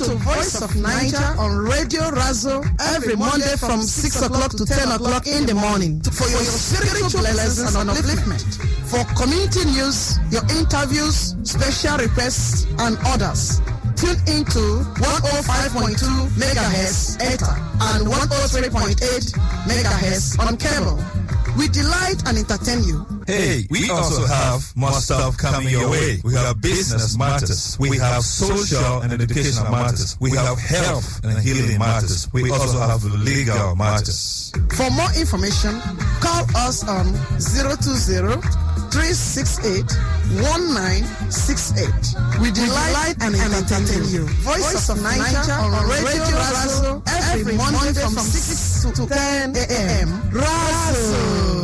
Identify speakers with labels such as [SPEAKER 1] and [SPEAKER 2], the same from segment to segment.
[SPEAKER 1] into Voice of Naija on Radio Razo every Monday from 6 o'clock to 10 o'clock in the morning for your spiritual lessons and upliftment. For community news, your interviews, special requests, and others. Tune into 105.2 megahertz ETA and 103.8 megahertz on cable. We delight and entertain you.
[SPEAKER 2] Hey, we also have more stuff coming your way. We have business matters. We have social and educational matters. We have health and healing matters. We also have legal matters.
[SPEAKER 1] For more information, call us on 020 368 1968. We delight and entertain you. Voice of Naija on Radio Razo every Monday from 6 to 10 a.m. Razo.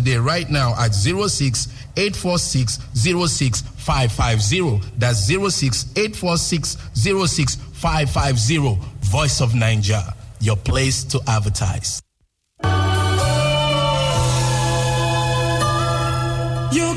[SPEAKER 3] today right now at 06 846 06550. That's 06 846 06550. Voice of Nigeria, your place to advertise.
[SPEAKER 4] You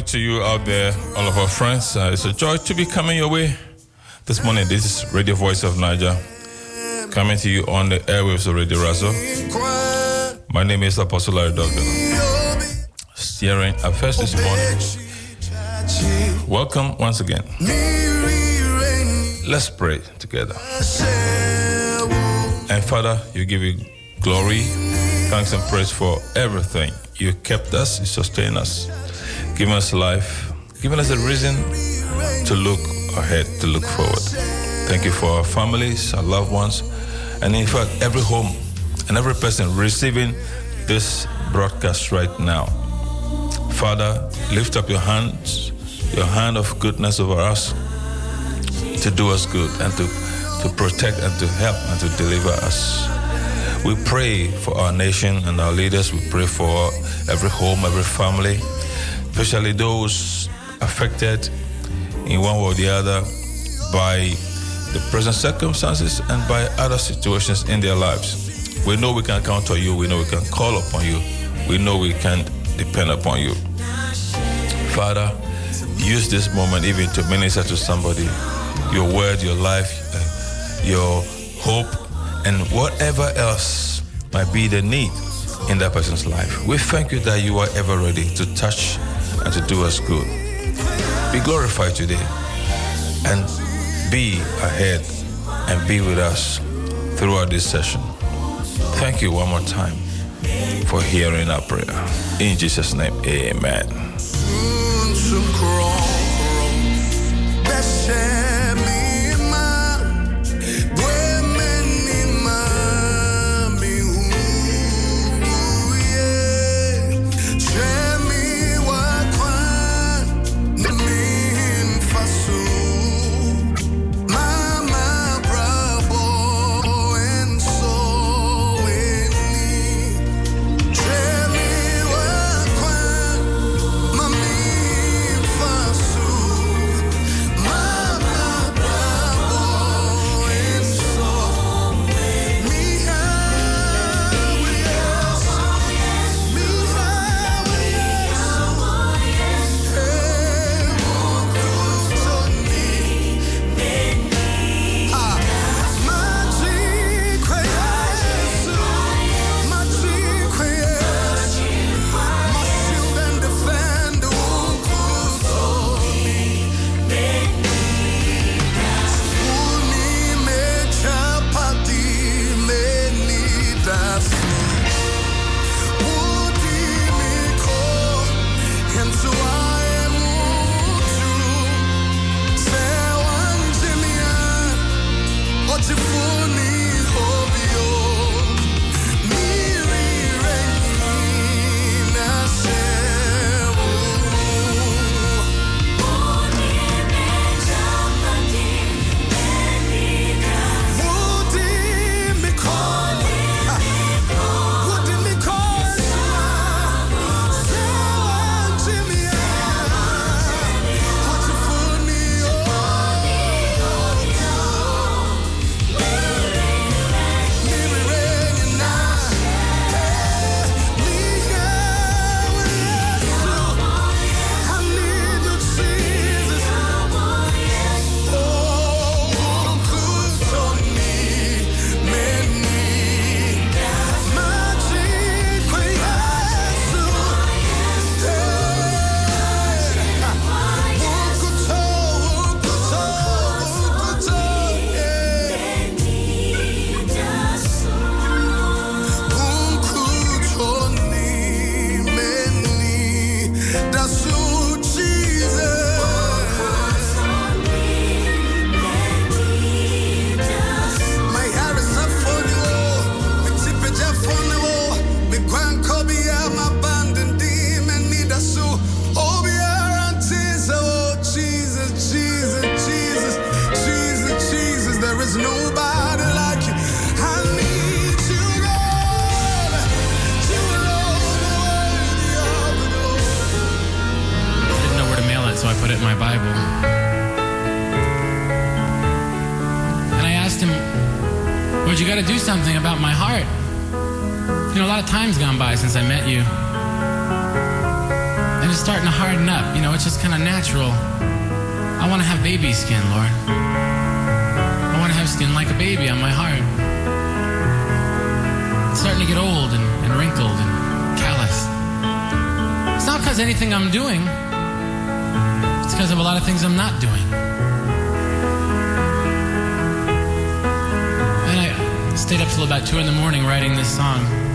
[SPEAKER 5] morning to you out there, all of our friends. Uh, it's a joy to be coming your way this morning. This is Radio Voice of Naija, coming to you on the airwaves of Radio Razo. My name is Apostle Larry Dogden. Steering at first this morning. Welcome once again. Let's pray together. And Father, you give you glory, thanks, and praise for everything. You kept us, you sustained us, giving us life, giving us a reason to look ahead, to look forward. Thank you for our families, our loved ones, and in fact, every home and every person receiving this broadcast right now. Father, lift up your hands, your hand of goodness over us to do us good and to, to protect and to help and to deliver us. We pray for our nation and our leaders. We pray for every home, every family, especially those affected in one way or the other by the present circumstances and by other situations in their lives. We know we can count on you, we know we can call upon you, we know we can depend upon you. Father, use this moment even to minister to somebody your word, your life, eh, your
[SPEAKER 6] hope, and whatever else might be the need in that person's life. We thank you that you are ever ready to touch and to do us good. Be glorified today and be ahead and be with us throughout this session. Thank you one more time for hearing our prayer. In Jesus' name, amen.
[SPEAKER 7] because anything I'm doing, it's because of a lot of things I'm not doing. And I stayed up till about two in the morning writing this song.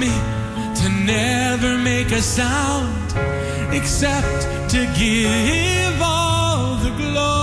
[SPEAKER 7] Me to never make a sound except to give all the glory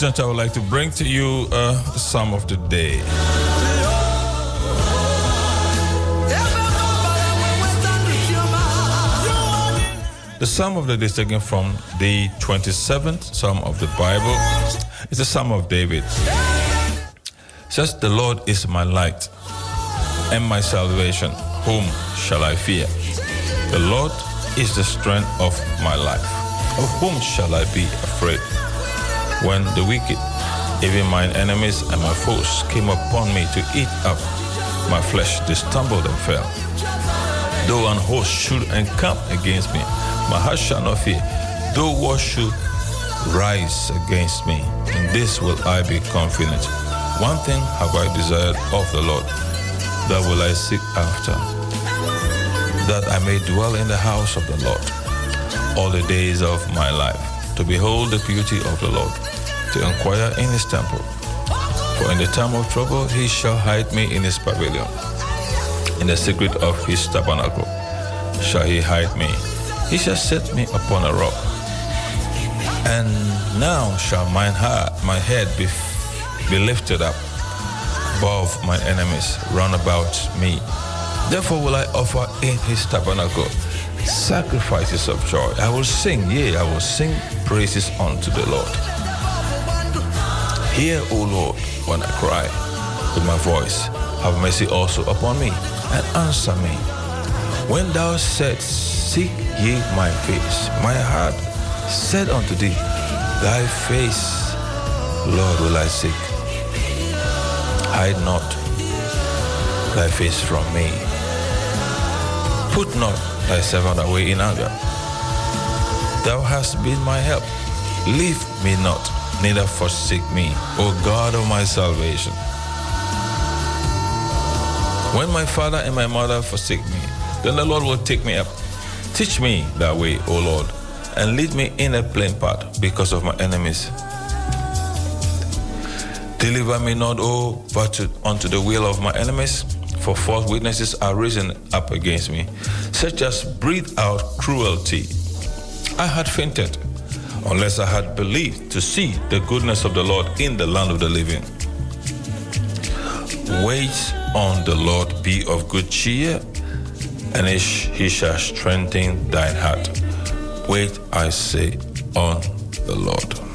[SPEAKER 7] I
[SPEAKER 5] would like to bring to you uh, the Psalm of the Day. The Psalm of the Day is taken from the 27th Psalm of the Bible. It's the Psalm of David. It says, The Lord is my light and my salvation. Whom shall I fear? The Lord is the strength of my life. Of whom shall I be afraid? When the wicked, even mine enemies and my foes, came upon me to eat up my flesh, they stumbled and fell. Though an host should encamp against me, my heart shall not fear. Though war should rise against me, in this will I be confident. One thing have I desired of the Lord, that will I seek after, that I may dwell in the house of the Lord all the days of my life, to behold the beauty of the Lord, to inquire in his temple. For in the time of trouble he shall hide me in his pavilion. In the secret of his tabernacle shall he hide me. He shall set me upon a rock. And now shall mine heart, my head be, be lifted up above my enemies round about me. Therefore will I offer in his tabernacle sacrifices of joy. I will sing, yea, I will sing praises unto the Lord. Hear, O Lord, when I cry with my voice. have mercy also upon me, and answer me. When thou saidst, Seek ye my face, my heart said unto thee, Thy face, Lord, will I seek. Hide not thy face from me. Put not thy servant away in anger. Thou hast been my help. Leave me not, neither forsake me, O God of my salvation. When my father and my mother forsake me, then the Lord will take me up. Teach me that way, O Lord, and lead me in a plain path because of my enemies. Deliver me not, O, but to, unto the will of my enemies, for false witnesses are risen up against me, such as breathe out cruelty. I had fainted, unless I had believed to see the goodness of the Lord in the land of the living. Wait on the Lord, be of good cheer, and he shall strengthen thine heart. Wait, I say, on the Lord.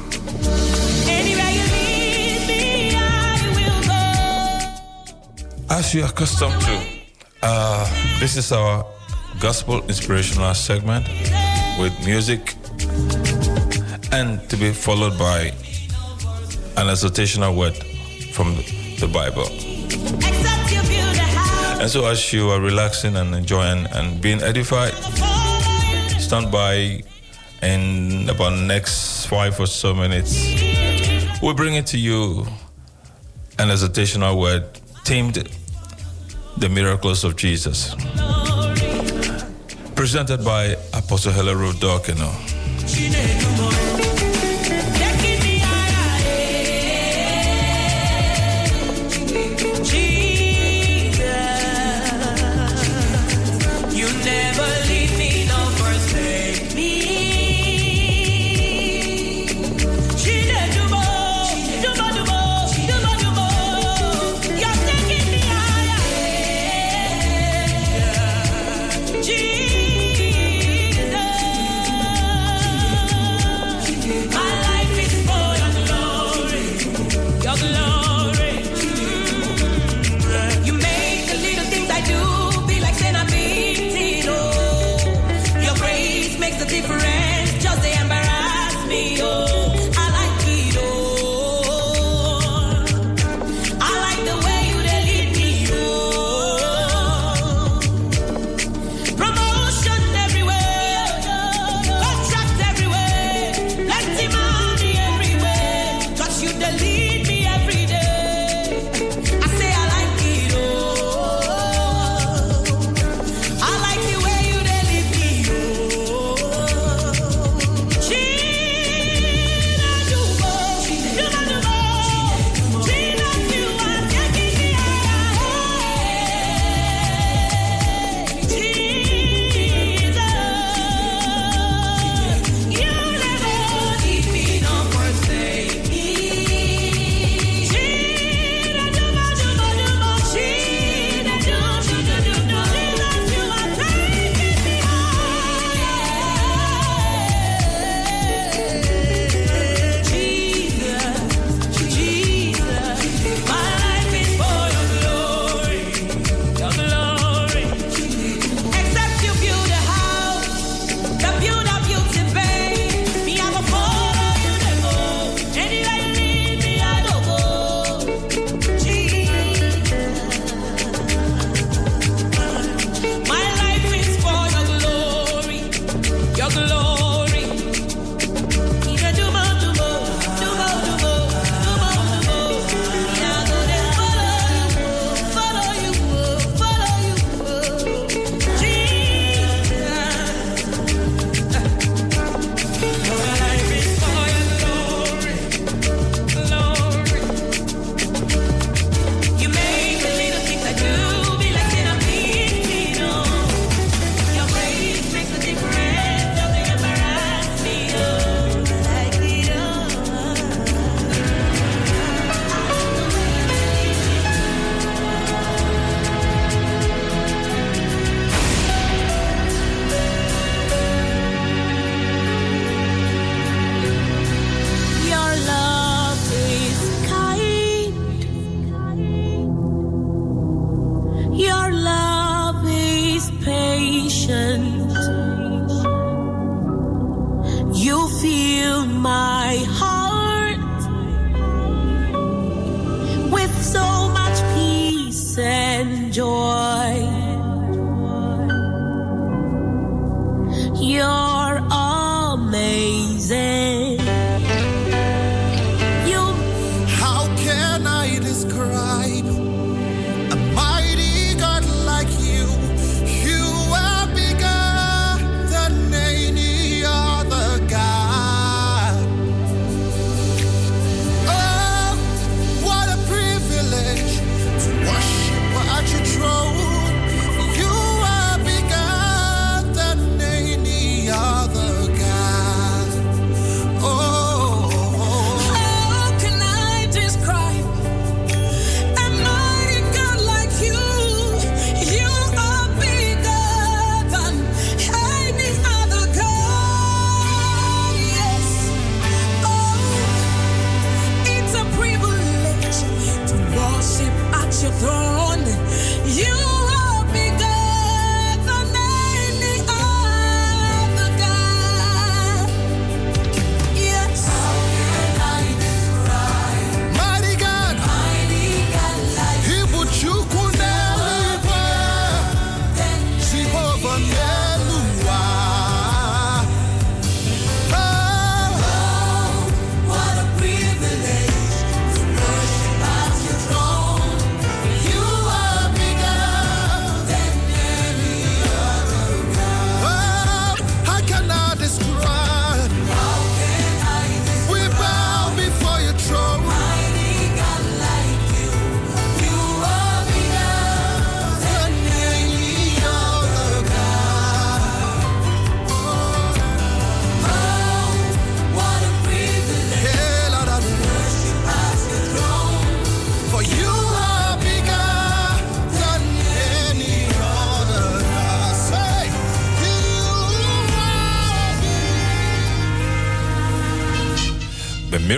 [SPEAKER 5] As you are accustomed to, uh, this is our gospel inspirational segment with music and to be followed by an exhortational word from the Bible.
[SPEAKER 4] Except you build a house
[SPEAKER 5] And so, as you are relaxing and enjoying and being edified, stand by in about next five or so minutes. We'll bring it to you an exhortational word themed The Miracles of Jesus. Presented by Apostle Hilary Dawkino.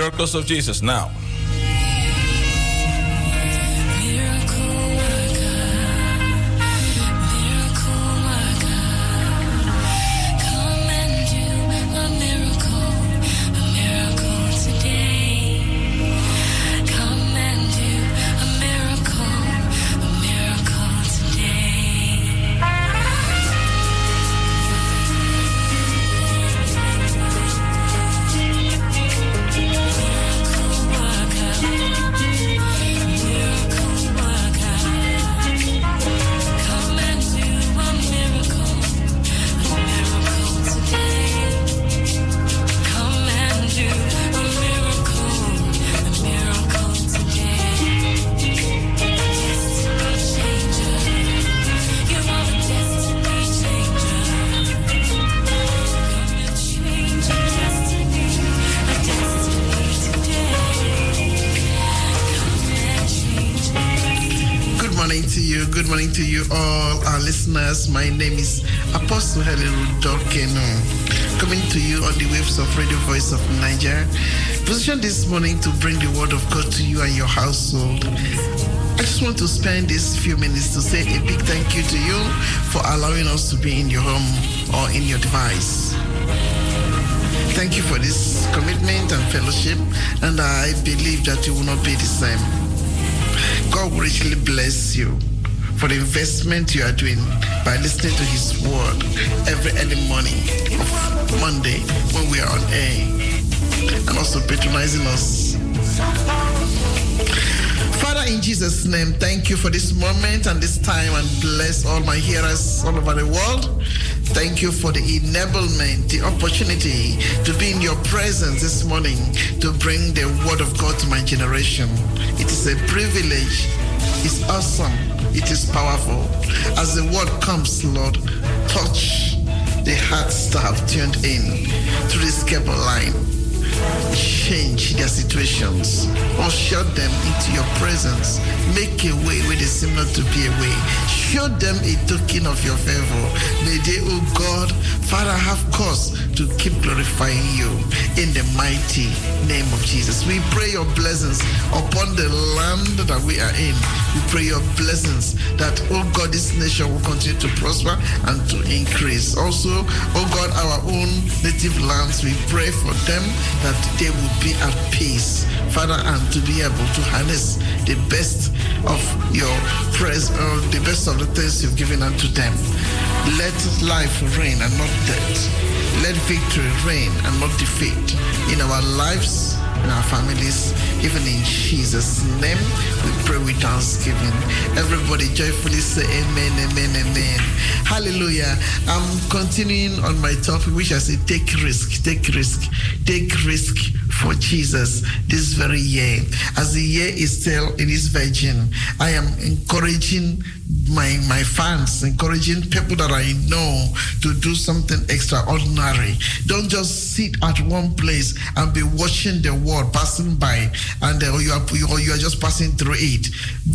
[SPEAKER 8] Miracles of Jesus now.
[SPEAKER 9] Name is Apostle Helen Rudolkeno, coming to you on the waves of Radio Voice of Nigeria. Position this morning to bring the word of God to you and your household. I just want to spend these few minutes to say a big thank you to you for allowing us to be in your home or in your device. Thank you for this commitment and fellowship, and I believe that you will not be the same. God will richly bless you for the investment you are doing by listening to His word every early morning Monday when we are on air and also patronizing us. Father, in Jesus' name, thank you for this moment and this time and bless all my hearers all over the world. Thank you for the enablement, the opportunity to be in your presence this morning to bring the word of God to my generation. It is a privilege. It's awesome. It is powerful. As the word comes, Lord, touch the hearts that have tuned in to this cable line. Change their situations. or Usher them into your presence. Make a way where there seem not to be a way. Show them a token of your favor. May they, oh God, Father, have cause to keep glorifying you in the mighty name of Jesus. We pray your blessings upon the land that we are in. We pray your blessings that, oh God, this nation will continue to prosper and to increase. Also, oh God, our own native lands, we pray for them that they will be at peace, Father, and to be able to harness the best of your praise, uh, the best of the things you've given unto them. Let life reign and not death. Let victory reign and not defeat in our lives, in our families, even in Jesus' name. We pray with thanksgiving. Everybody joyfully say amen, amen, amen. Hallelujah. I'm continuing on my topic, which I say take risk, take risk, take risk for Jesus this very year. As the year is still in its virgin, I am encouraging my my fans, encouraging people that I know to do something extraordinary. Don't just sit at one place and be watching the world passing by, and uh, you are you are just passing through it.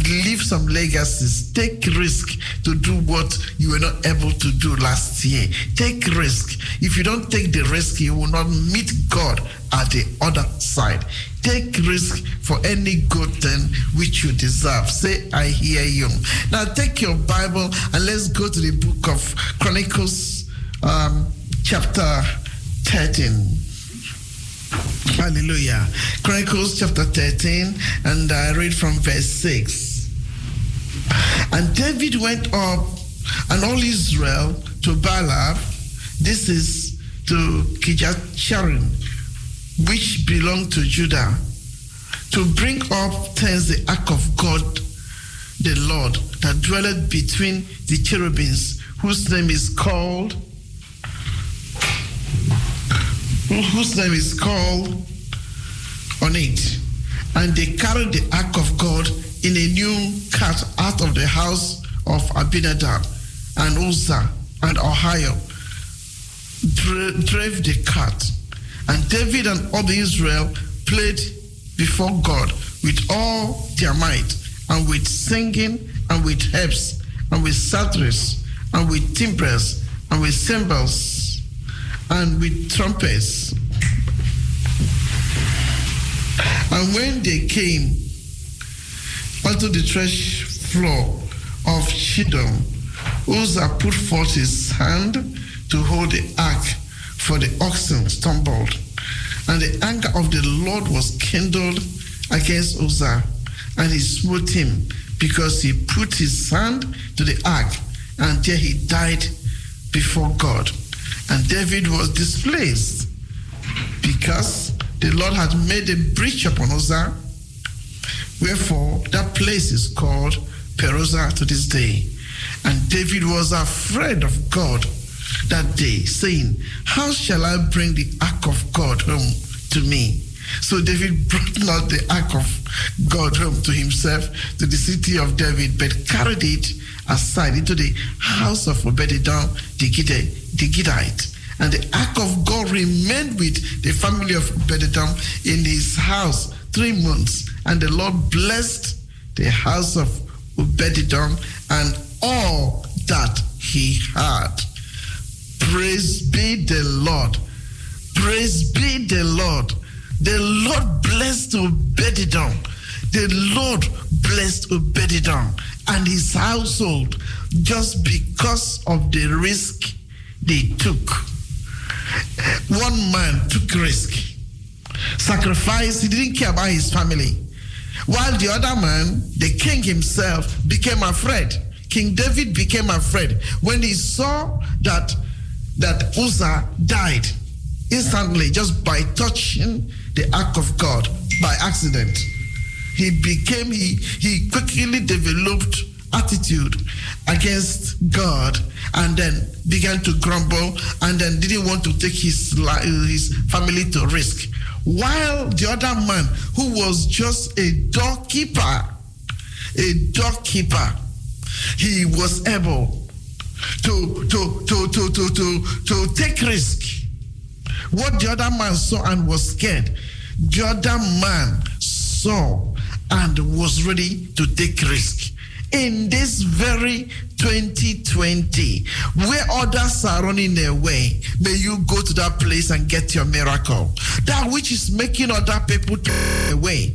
[SPEAKER 9] Leave some legacies. Take risk to do what you were not able to do last year. Take risk. If you don't take the risk, you will not meet God at the other side. Take risk for any good thing which you deserve. Say, I hear you. Now take your Bible and let's go to the book of Chronicles, um, chapter 13. Hallelujah. Chronicles chapter 13, and I read from verse 6. And David went up and all Israel to Baalah. This is to Kijat Sharon, which belonged to Judah, to bring up thence the ark of God, the Lord, that dwelleth between the cherubims, whose name is called, whose name is called on it. And they carried the ark of God in a new cart out of the house of Abinadab and Uzzah and Ahio drave the cart. And David and all the Israel played before God with all their might, and with singing, and with harps, and with psalteries, and with timbrels, and with cymbals, and with trumpets. And when they came unto the thresh floor of Chidon, Uzzah put forth his hand to hold the ark, for the oxen stumbled. And the anger of the Lord was kindled against Uzzah, and he smote him because he put his hand to the ark, and there he died before God. And David was displaced because the Lord had made a breach upon Uzzah. Wherefore, that place is called Perezuzza to this day. And David was afraid of God that day, saying, How shall I bring the ark of God home to me? So David brought not the ark of God home to himself to the city of David, but carried it aside into the house of Obededom the. The. And the ark of God remained with the family of Obededom in his house three months. And the Lord blessed the house of Obededom and all that he had. Praise be the Lord. Praise be the Lord. The Lord blessed Obededom. The Lord blessed Obededom and his household just because of the risk they took. One man took risk, sacrificed, he didn't care about his family. While the other man, the king himself, became afraid. King David became afraid when he saw that that Uzzah died instantly just by touching the ark of God by accident. He became he he quickly developed attitude against God and then began to grumble and then didn't want to take his his family to risk. While the other man who was just a doorkeeper, a doorkeeper, he was able to to to to to to, to take risk what the other man saw and was scared, the other man saw and was ready to take risk. In this very 2020, where others are running away, may you go to that place and get your miracle. That which is making other people turn away,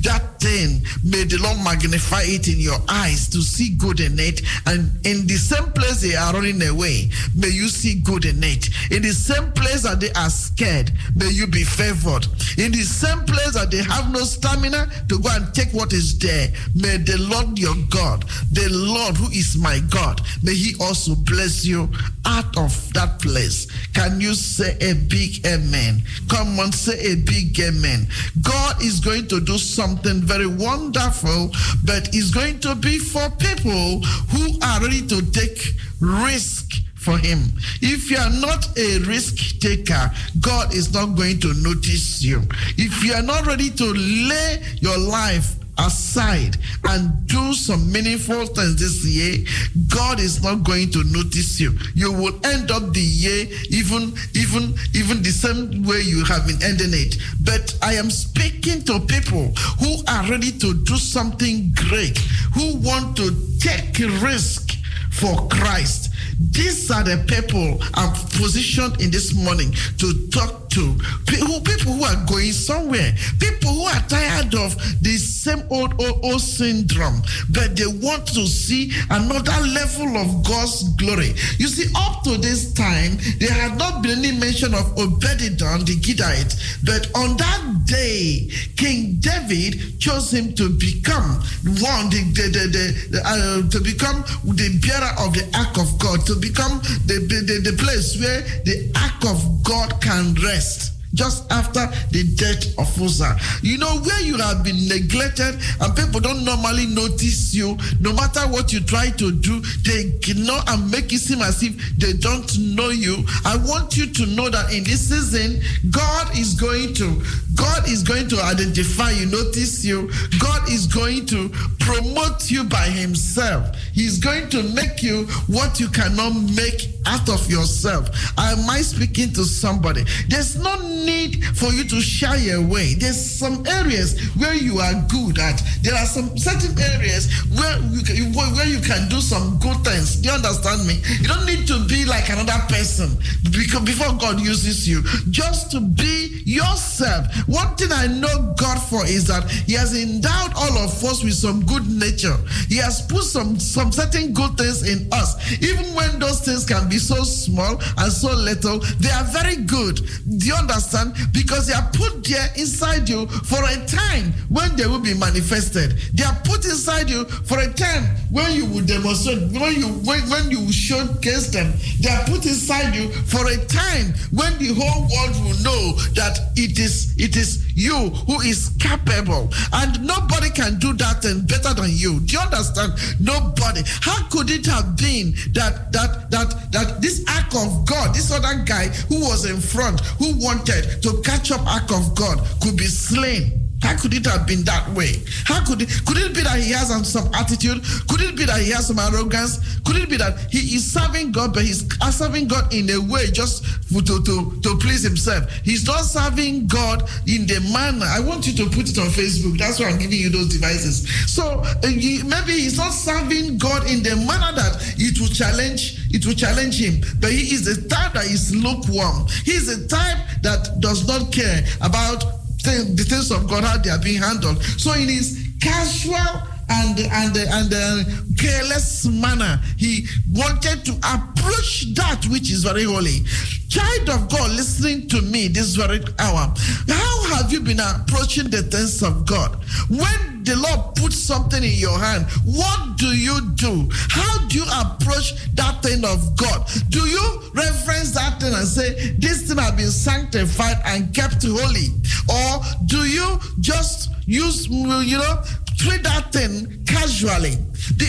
[SPEAKER 9] that thing, may the Lord magnify it in your eyes to see good in it. And in the same place they are running away, may you see good in it. In the same place that they are scared, may you be favored. In the same place that they have no stamina to go and take what is there, may the Lord your God, the Lord who is my God, may He also bless you out of that place. Can you say a big amen? Come on, say a big amen. God is going to do something very wonderful, but it's going to be for people who are ready to take risk for him. If you are not a risk taker, God is not going to notice you. If you are not ready to lay your life aside and do some meaningful things this year, God is not going to notice you. You will end up the year even even even the same way you have been ending it. But I am speaking to people who are ready to do something great, who want to take risk for Christ. These are the people I'm positioned in this morning to talk to. People, who are going somewhere. People who are tired of the same old, old, old syndrome, but they want to see another level of God's glory. You see, up to this time, there had not been any mention of Obededom, the Gittite, but on that day, King David chose him to become one, the, the, the, the, uh, to become the bearer of the ark of God, to become the, the, the place where the ark of God can rest just after the death of Uzzah. You know, where you have been neglected and people don't normally notice you, no matter what you try to do, they ignore and make it seem as if they don't know you. I want you to know that in this season, God is going to, God is going to identify you, notice you. God is going to promote you by himself. He's going to make you what you cannot make out of yourself. Am I speaking to somebody? There's no need for you to shy away. There's some areas where you are good at. There are some certain areas where you can, where you can do some good things. Do you understand me? You don't need to be like another person because before God uses you. Just to be yourself. One thing I know God for is that He has endowed all of us with some good nature. He has put some some certain good things in us. Even when those things can be so small and so little, they are very good. Do you understand? Because they are put there inside you for a time when they will be manifested. They are put inside you for a time when you will demonstrate, when you when, when you will showcase them. They are put inside you for a time when the whole world will know that it is it is you who is capable, and nobody can do that thing better than you. Do you understand? Nobody. How could it have been that that that that this act of God, this other guy who was in front, who wanted to catch up act of God, could be slain? How could it have been that way? How could it could it be that he has some- attitude? Could it be that he has some arrogance? Could it be that he is serving God, but he's serving God in a way just to, to, to please himself? He's not serving God in the manner. I want you to put it on Facebook. That's why I'm giving you those devices. So uh, maybe he's not serving God in the manner that it will challenge it will challenge him. But he is the type that is lukewarm. He is the type that does not care about the things of God, how they are being handled. So in his casual and and and uh, careless manner, he wanted to approach that which is very holy. Child of God, listening to me this very hour, how have you been approaching the things of God? When the Lord puts something in your hand, what do you do? How do you approach that thing of God? Do you reference that thing and say, This thing has been sanctified and kept holy? Or do you just use, you know, treat that thing casually?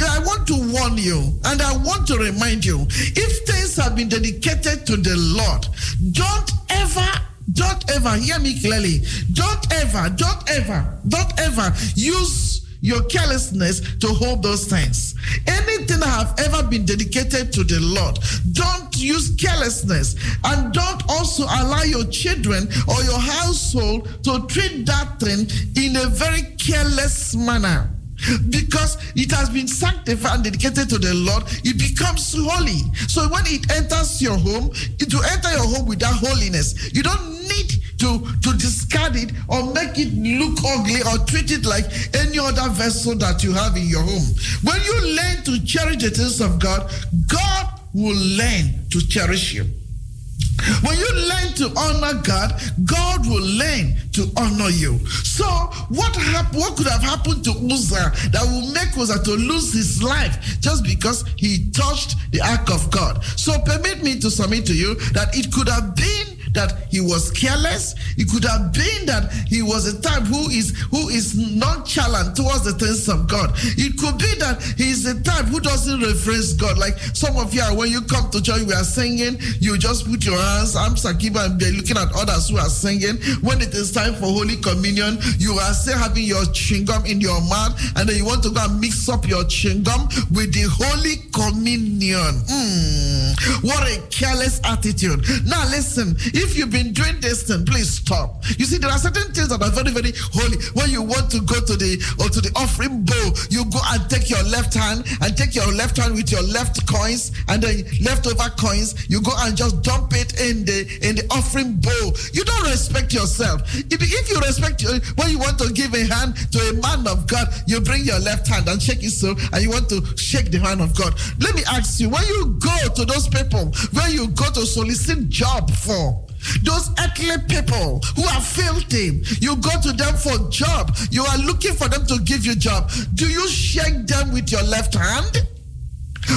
[SPEAKER 9] I want to warn you and I want to remind you if things have been dedicated to the Lord, don't ever don't ever hear me clearly. Don't ever, don't ever, don't ever use your carelessness to hold those things. Anything that have ever been dedicated to the Lord, don't use carelessness and don't also allow your children or your household to treat that thing in a very careless manner. Because it has been sanctified and dedicated to the Lord, it becomes holy. So when it enters your home, it will enter your home with that holiness. You don't need to, to discard it or make it look ugly or treat it like any other vessel that you have in your home. When you learn to cherish the things of God, God will learn to cherish you. When you learn to honor God, God will learn to honor you. So, what hap- What could have happened to Uzzah that will make Uzzah to lose his life just because he touched the ark of God? So, permit me to submit to you that it could have been that he was careless. It could have been that he was a type who is who is nonchalant towards the things of God. It could be that he is a type who doesn't reference God. Like some of you are when you come to church, we are singing, you just put your hands, I'm Sakiba, and they're looking at others who are singing. When it is time for Holy Communion, you are still having your chewing gum in your mouth, and then you want to go and mix up your chewing gum with the Holy Communion. Mm, what a careless attitude. Now listen, you've been doing this thing, please stop. You see, there are certain things that are very, very holy. When you want to go to the or to the offering bowl, you go and take your left hand and take your left hand with your left coins and then leftover coins. You go and just dump it in the in the offering bowl. You don't respect yourself. If, if you respect your, when you want to give a hand to a man of God, you bring your left hand and shake it so, and you want to shake the hand of God. Let me ask you, when you go to those people where you go to solicit job for, those earthly people who are filthy, you go to them for job. You are looking for them to give you job. Do you shake them with your left hand?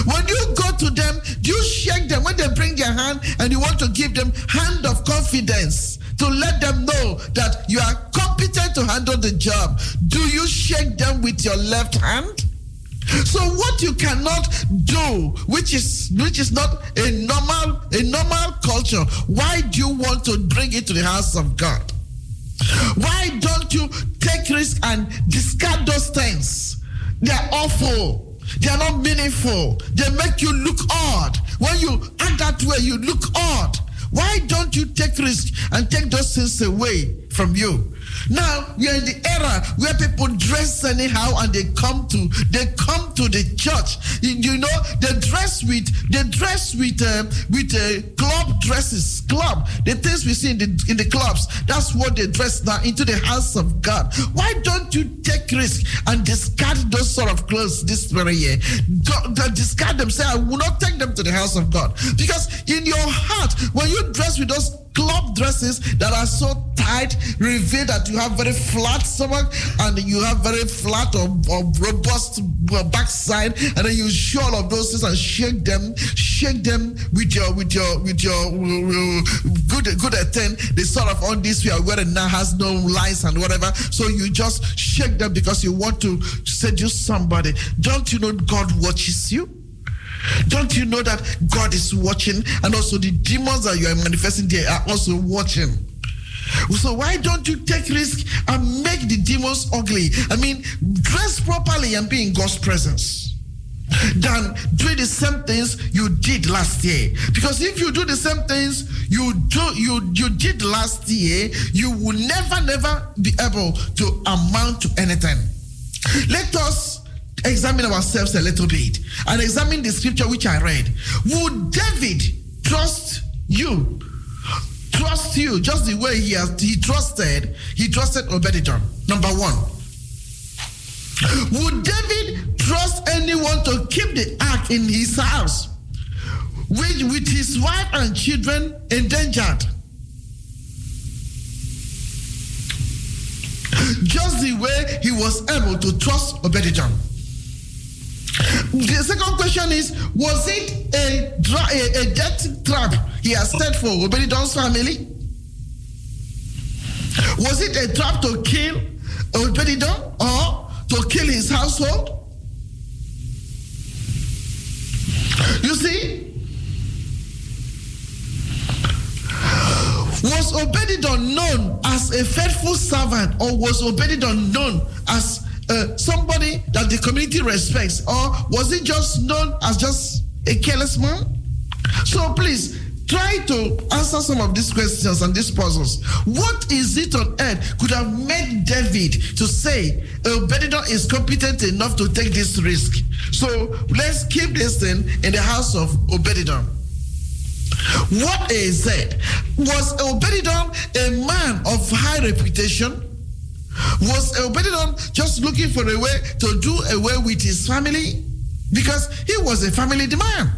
[SPEAKER 9] When you go to them, do you shake them when they bring their hand and you want to give them hand of confidence to let them know that you are competent to handle the job? Do you shake them with your left hand? So what you cannot do, which is which is not a normal a normal culture, why do you want to bring it to the house of God? Why don't you take risk and discard those things? They are awful. They are not meaningful. They make you look odd. When you act that way, you look odd. Why don't you take risk and take those things away from you? Now we are in the era where people dress anyhow and they come to they come to the church. You, know they dress with they dress with uh, with uh, club dresses, club the things we see in the in the clubs. That's what they dress now into the house of God. Why don't you take risk and discard those sort of clothes this very year? Don't, don't discard them. Say I will not take them to the house of God because in your heart when you dress with those club dresses that are so tight, reveal that you have very flat stomach and you have very flat or, or robust uh, backside, and then you show all of those things and shake them, shake them with your with your with your uh, good good attend. The sort of on this we are wearing now has no lines and whatever. So you just shake them because you want to seduce somebody. Don't you know God watches you? Don't you know that God is watching and also the demons that you are manifesting there are also watching? So why don't you take risk and make the demons ugly? I mean, dress properly and be in God's presence than do the same things you did last year. Because if you do the same things you do you you did last year, you will never never be able to amount to anything. Let us examine ourselves a little bit and examine the scripture which I read. Would David trust you? Trust you just the way he has he trusted he trusted Obededom. Number one. Would David trust anyone to keep the ark in his house, with, with his wife and children endangered? Just the way he was able to trust Obededom. The second question is Was it a, a, a death trap he has set for Obededom's family? Was it a trap to kill Obededom or to kill his household? You see? Was Obededom known as a faithful servant or was Obededom known as uh, somebody that the community respects, or was he just known as just a careless man? So please try to answer some of these questions and these puzzles. What is it on earth could have made David to say Obededon is competent enough to take this risk? So let's keep this thing in the house of Obededon. What is it? Was Obededon a man of high reputation? Was Obededon just looking for a way to do away with his family? Because he was a family man.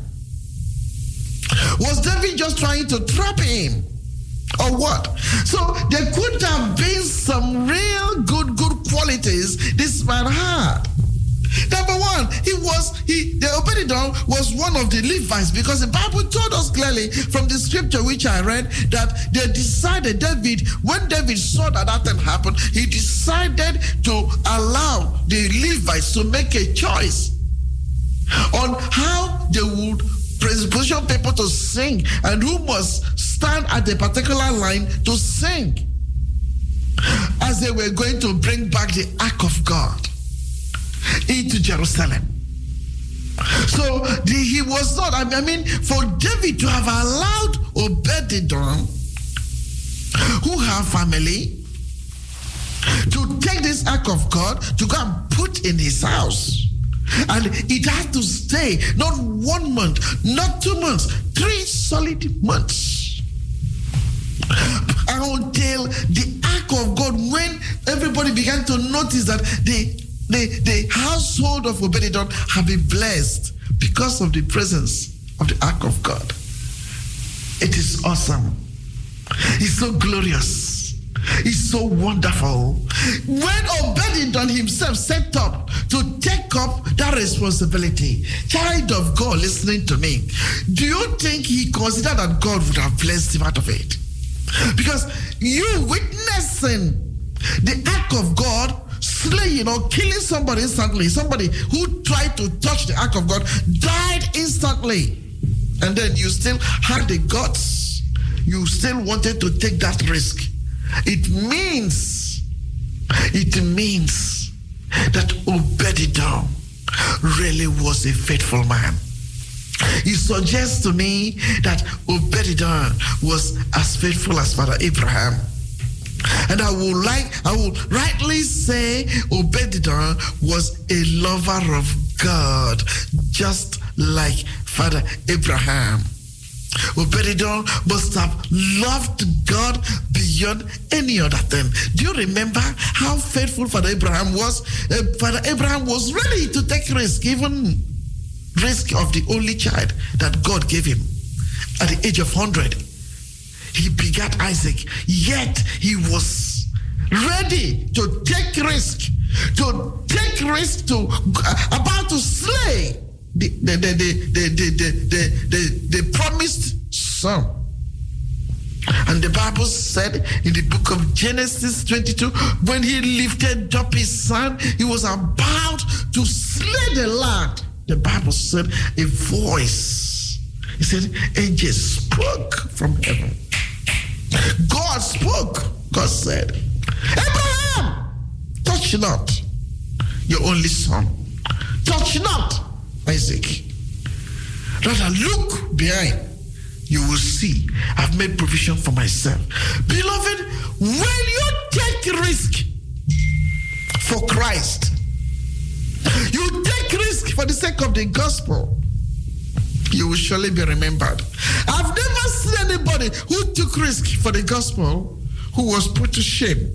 [SPEAKER 9] Was David just trying to trap him? Or what? So there could have been some real good, good qualities this man had. Number one, he was he the Obededon was one of the Levites because the Bible told us clearly from the scripture which I read that they decided David when David saw that that thing happen, he decided to allow the Levites to make a choice on how they would position people to sing and who must stand at a particular line to sing as they were going to bring back the ark of God into Jerusalem. So the, he was not, I mean, for David to have allowed Obededon, who have family, to take this ark of God to go and put in his house. And it had to stay not one month, not two months, three solid months. Until the ark of God, when everybody began to notice that the, the, the household of Obededon have been blessed because of the presence of the ark of God. It is awesome. It's so glorious. It's so wonderful. When Obededon himself set up to take up that responsibility, child of God listening to me, do you think he considered that God would have blessed him out of it? Because you witnessing the act of God slaying or killing somebody instantly, somebody who tried to touch the ark of God died instantly. And then you still had the guts. You still wanted to take that risk. It means, it means that Obededon really was a faithful man. It suggests to me that Obededon was as faithful as Father Abraham. And I would like, I would rightly say Obededon was a lover of God, just like Father Abraham. Obededon must have loved God beyond any other thing. Do you remember how faithful Father Abraham was? Uh, Father Abraham was ready to take risk, even risk of the only child that God gave him at the age of 100. He begat Isaac, yet he was ready to take risk, to take risk to uh, about to slay the the the the the the, the, the, the promised son. And the Bible said in the book of Genesis 22, when he lifted up his son, he was about to slay the lad. The Bible said a voice. He said, angel spoke from heaven. God spoke. God said, Abraham, touch not your only son. Touch not Isaac. Rather, look behind. You will see I've made provision for myself. Beloved, when you take risk for Christ, you take risk for the sake of the gospel, you will surely be remembered. I've never seen anybody who took risk for the gospel who was put to shame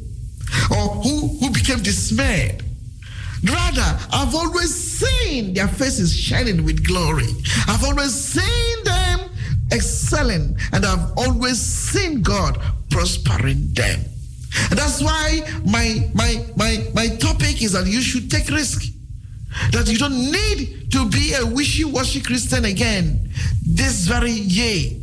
[SPEAKER 9] or who, who became dismayed. Rather, I've always seen their faces shining with glory. I've always seen them excelling, and I've always seen God prospering them. And that's why my my my my topic is that you should take risk. That you don't need to be a wishy-washy Christian again this very year.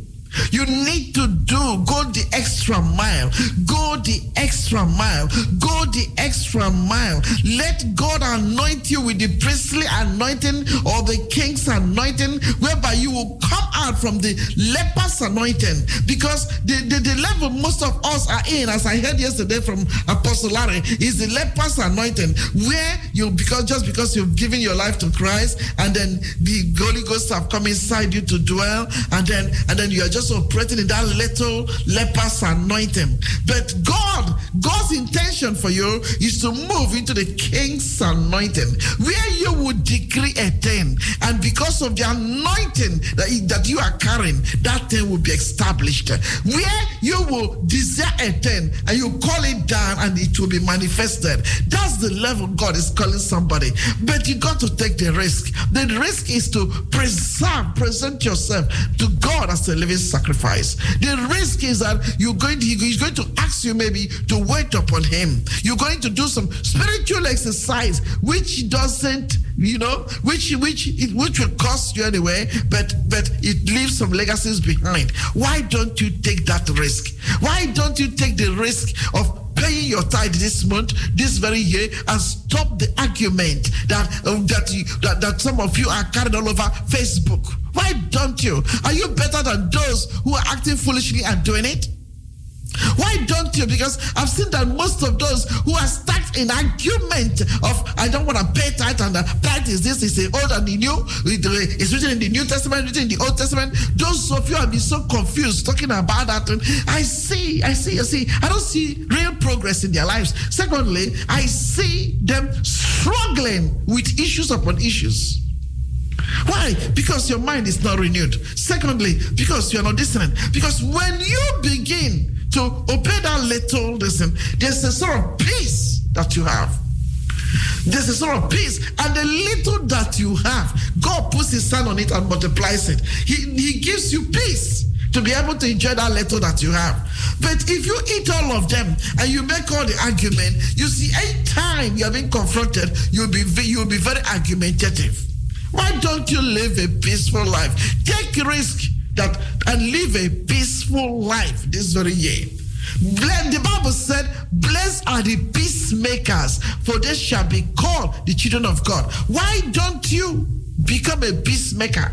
[SPEAKER 9] You need to do, go the extra mile. Go the extra mile. Go the extra mile. Let God anoint you with the priestly anointing or the king's anointing, whereby you will come out from the leper's anointing. Because the, the, the level most of us are in, as I heard yesterday from Apostle Larry, is the leper's anointing, where you, because just because you've given your life to Christ, and then the Holy Ghost have come inside you to dwell, and then and then you are just operating in that little leper's anointing. But God, God's intention for you is to move into the king's anointing, where you would decree a thing, and because of the anointing that, that you are carrying, that thing will be established. Where you will desire a thing and you call it down and it will be manifested. That's the level God is calling somebody. But you got to take the risk. The risk is to preserve, present yourself to God as a living sacrifice. The risk is that you're going to, he's going to ask you maybe to wait upon him. You're going to do some spiritual exercise which doesn't, you know, which which which will cost you anyway, but but it leaves some legacies behind. Why don't you take that risk? Why don't you take the risk of paying your tithe this month, this very year, and stop the argument that um, that, you, that that some of you are carried all over Facebook. Why don't you? Are you better than those who are acting foolishly and doing it? Why don't you? Because I've seen that most of those who are stuck in argument of I don't want to pay tithe and the tithe is this is the old and the new. It's written in the New Testament, written in the Old Testament. Those of you have been so confused talking about that. And I see, I see, I see. I don't see real progress in their lives. Secondly, I see them struggling with issues upon issues. Why? Because your mind is not renewed. Secondly, because you're not disciplined. Because when you begin to obey that little listen, there's a sort of peace that you have. There's a sort of peace, and the little that you have, God puts His hand on it and multiplies it. He, he gives you peace to be able to enjoy that little that you have. But if you eat all of them and you make all the argument, you see, any time you're being confronted, you'll be you'll be very argumentative. Why don't you live a peaceful life? Take risk that and live a peaceful life this very year. The Bible said, Blessed are the peacemakers, for they shall be called the children of God. Why don't you become a peacemaker?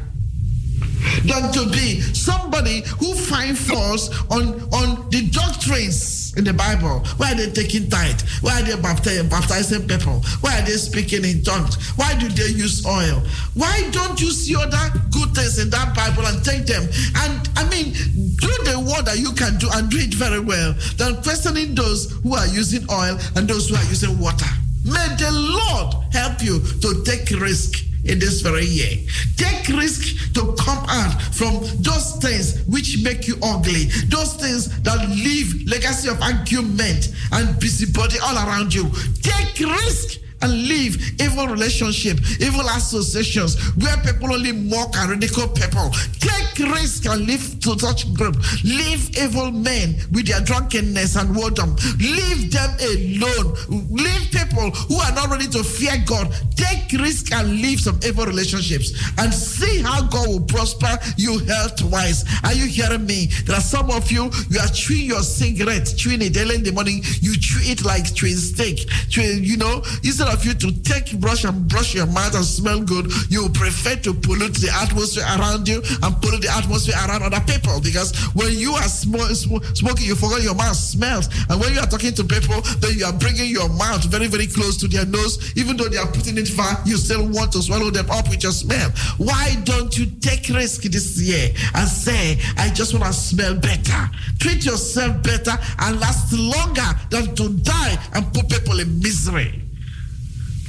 [SPEAKER 9] than to be somebody who finds faults on, on the doctrines in the Bible. Why are they taking tithe? Why are they baptizing, people? Why are they speaking in tongues? Why do they use oil? Why don't you see other good things in that Bible and take them? And I mean, do the work that you can do and do it very well than questioning those who are using oil and those who are using water. May the Lord help you to take risk in this very year. Take risk to come out from those things which make you ugly, those things that leave legacy of argument and busybody all around you. Take risk and leave evil relationship, evil associations where people only mock and ridicule people. Take risk and leave to such group. Leave evil men with their drunkenness and whoredom. Leave them alone. Leave people who are not ready to fear God. Take risk and leave some evil relationships and see how God will prosper you health wise. Are you hearing me? There are some of you, you are chewing your cigarette, chewing it early in the morning, you chew it like chewing steak. Chewing, you know, instead of you to take brush and brush your mouth and smell good, you prefer to pollute the atmosphere around you and pollute the atmosphere around other people. Because when you are sm- sm- smoking, you forget your mouth smells. And when you are talking to people, then you are bringing your mouth very, very close to their nose. Even though they are putting it far, you still want to swallow them up with your smell. Why don't you take risk this year and say, I just want to smell better? Treat yourself better and last longer than to die and put people in misery.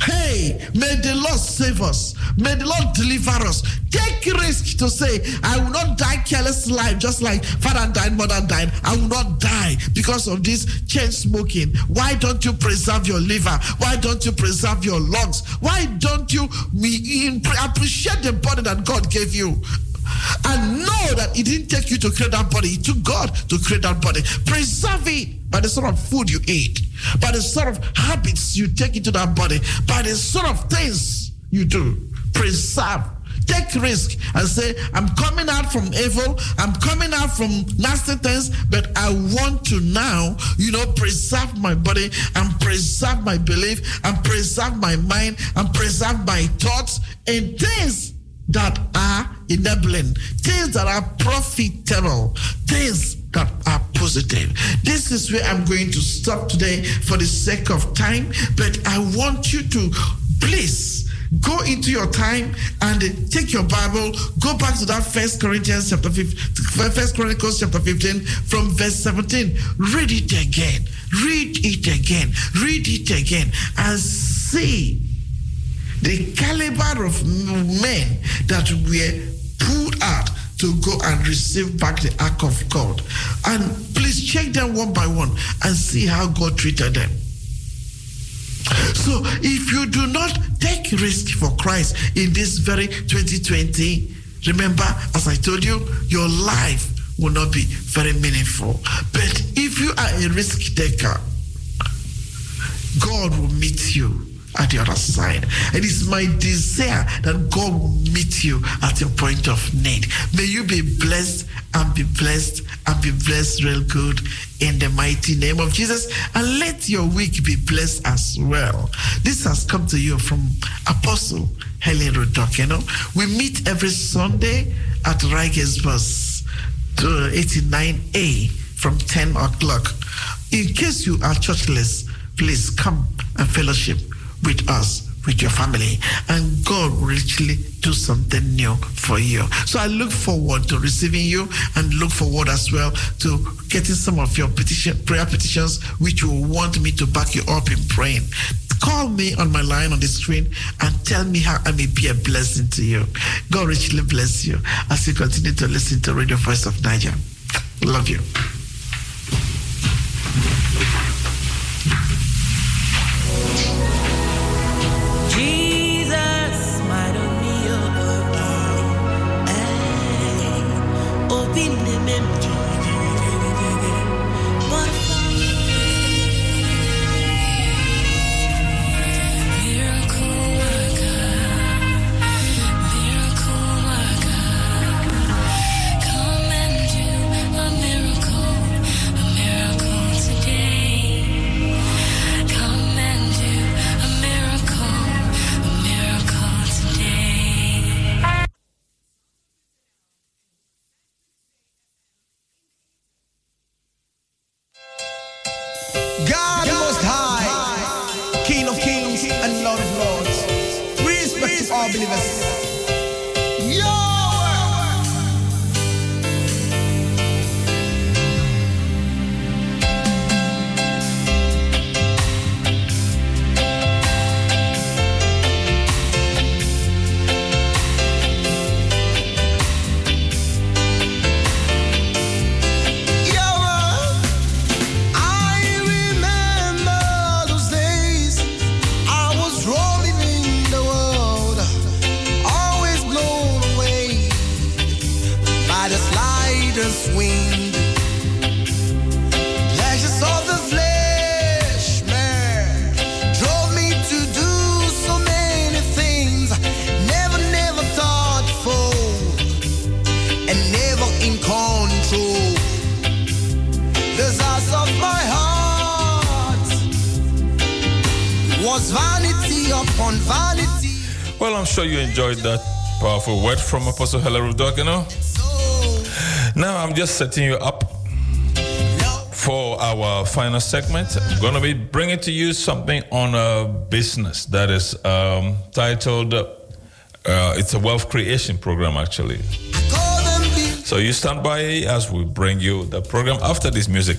[SPEAKER 9] Hey, may the Lord save us. May the Lord deliver us. Take risk to say, I will not die careless life, just like father died, mother died. I will not die because of this chain smoking. Why don't you preserve your liver? Why don't you preserve your lungs? Why don't you appreciate the body that God gave you? And know that it didn't take you to create that body, it took God to create that body. Preserve it by the sort of food you eat, by the sort of habits you take into that body, by the sort of things you do. Preserve take risk and say, I'm coming out from evil, I'm coming out from nasty things, but I want to now, you know, preserve my body and preserve my belief and preserve my mind and preserve my thoughts and things that are enabling, things that are profitable, things that are positive. This is where I'm going to stop today for the sake of time, but I want you to please go into your time and take your Bible, go back to that First Corinthians chapter 15, First Chronicles chapter 15 from verse 17. Read it again, read it again, read it again, and see the caliber of men that were pulled out to go and receive back the ark of God. And please check them one by one and see how God treated them. So if you do not take risk for Christ in this very 2020, remember, as I told you, your life will not be very meaningful. But if you are a risk taker, God will meet you at the other side. And it's my desire that God meet you at your point of need. May you be blessed and be blessed and be blessed real good in the mighty name of Jesus. And let your week be blessed as well. This has come to you from Apostle Helen Rodok. You know, we meet every Sunday at Riges Bus uh, to 89A from 10 o'clock. In case you are churchless, please come and fellowship with us, with your family, and God will richly do something new for you. So I look forward to receiving you and look forward as well to getting some of your petition, prayer petitions which you want me to back you up in praying. Call me on my line on the screen and tell me how I may be a blessing to you. God richly bless you as you continue to listen to Radio Voice of Naija. Love you.
[SPEAKER 10] Eh, open
[SPEAKER 5] enjoyed that powerful word from Apostle you know. Now I'm just setting you up for our final segment. I'm going to be bringing to you something on a business that is um, titled, uh, it's a wealth creation program actually. So you stand by as we bring you the program after this music.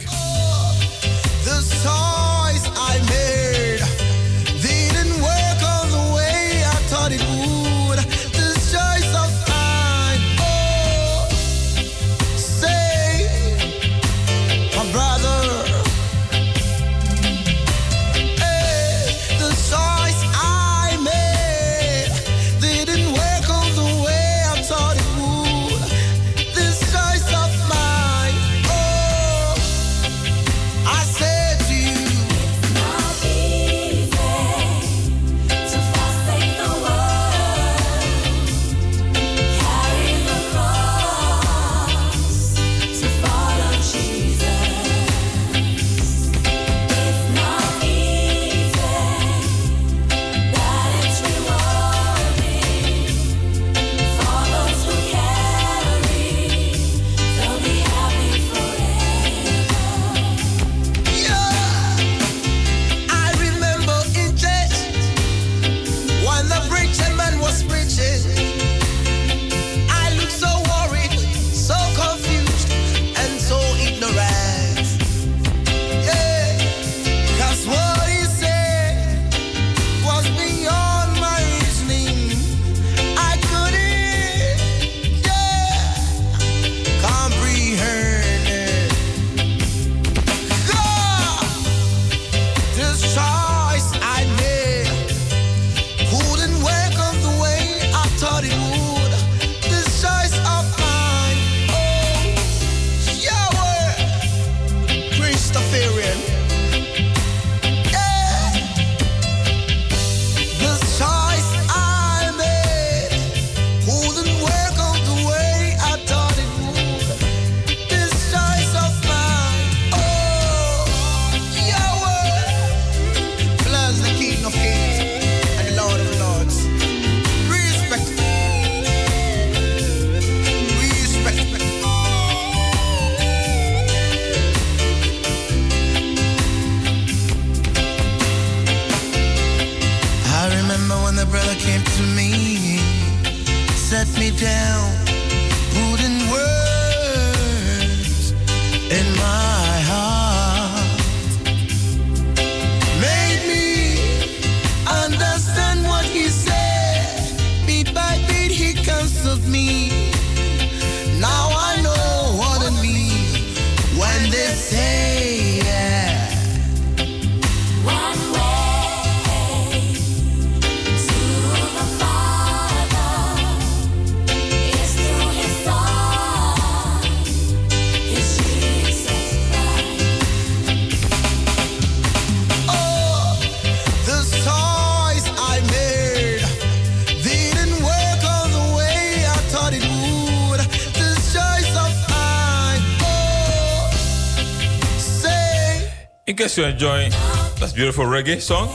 [SPEAKER 8] Enjoying that beautiful reggae song,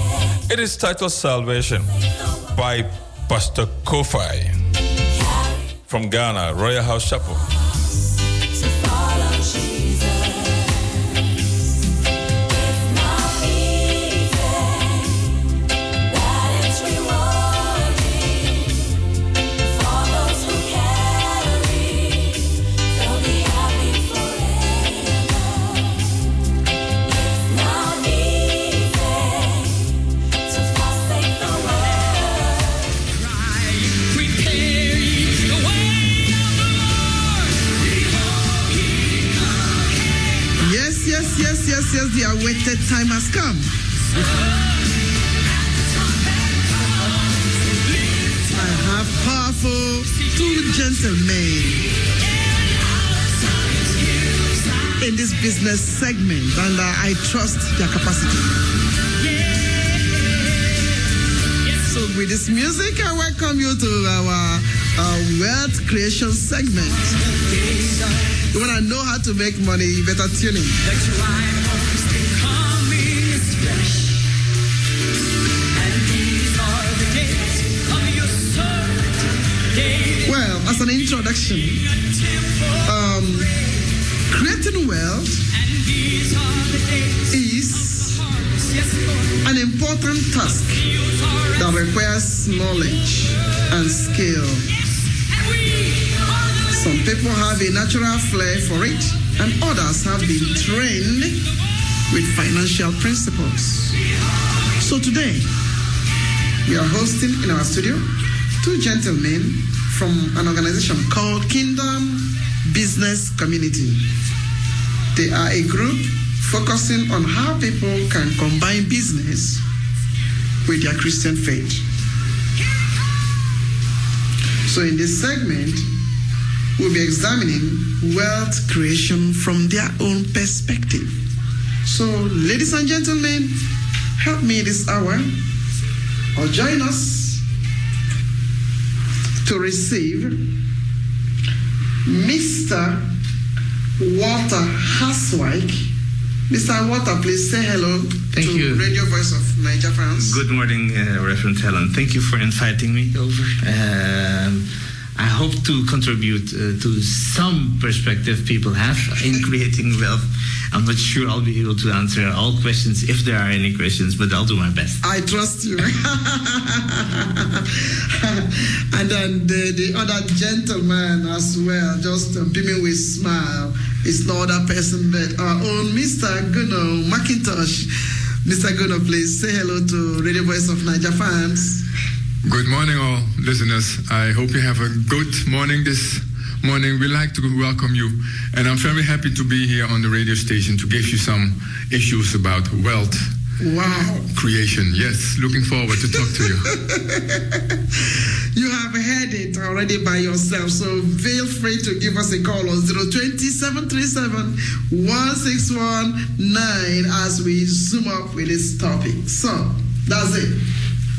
[SPEAKER 8] it is titled Salvation by Pastor Kofi from Ghana, Royal House Chapel.
[SPEAKER 9] Time has come. I have powerful two gentlemen in this business segment, and uh, I trust their capacity. So, with this music, I welcome you to our uh, wealth creation segment. You want to know how to make money, you better tune in. An introduction, um, creating wealth is an important task that requires knowledge and skill. Some people have a natural flair for it, and others have been trained with financial principles. So today, we are hosting in our studio two gentlemen from an organization called Kingdom Business Community. They are a group focusing on how people can combine business with their Christian faith. So, in this segment, we'll be examining wealth creation from their own perspective. So, ladies and gentlemen, help me this hour or join us to receive Mr. Walter Haswike. Mr. Walter, please say hello
[SPEAKER 11] Thank
[SPEAKER 9] to
[SPEAKER 11] you.
[SPEAKER 9] Radio Voice of Naija fans.
[SPEAKER 11] Good morning, uh, Reverend Helen. Thank you for inviting me over. Um, I hope to contribute uh, to some perspective people have in creating wealth. I'm not sure I'll be able to answer all questions if there are any questions, but I'll do my best.
[SPEAKER 9] I trust you. and then the, the other gentleman as well, just uh, beaming with smile, is no other person but our own Mr. Guno McIntosh. Mr. Guno, please say hello to Radio Voice of Naija fans.
[SPEAKER 12] Good morning, all listeners. I hope you have a good morning this morning. We'd like to welcome you, and I'm very happy to be here on the radio station to give you some issues about wealth
[SPEAKER 9] Wow.
[SPEAKER 12] creation. Yes, looking forward to talk to you.
[SPEAKER 9] You have heard it already by yourself, so feel free to give us a call on 020 737 1619 as we zoom up with this topic. So, that's it.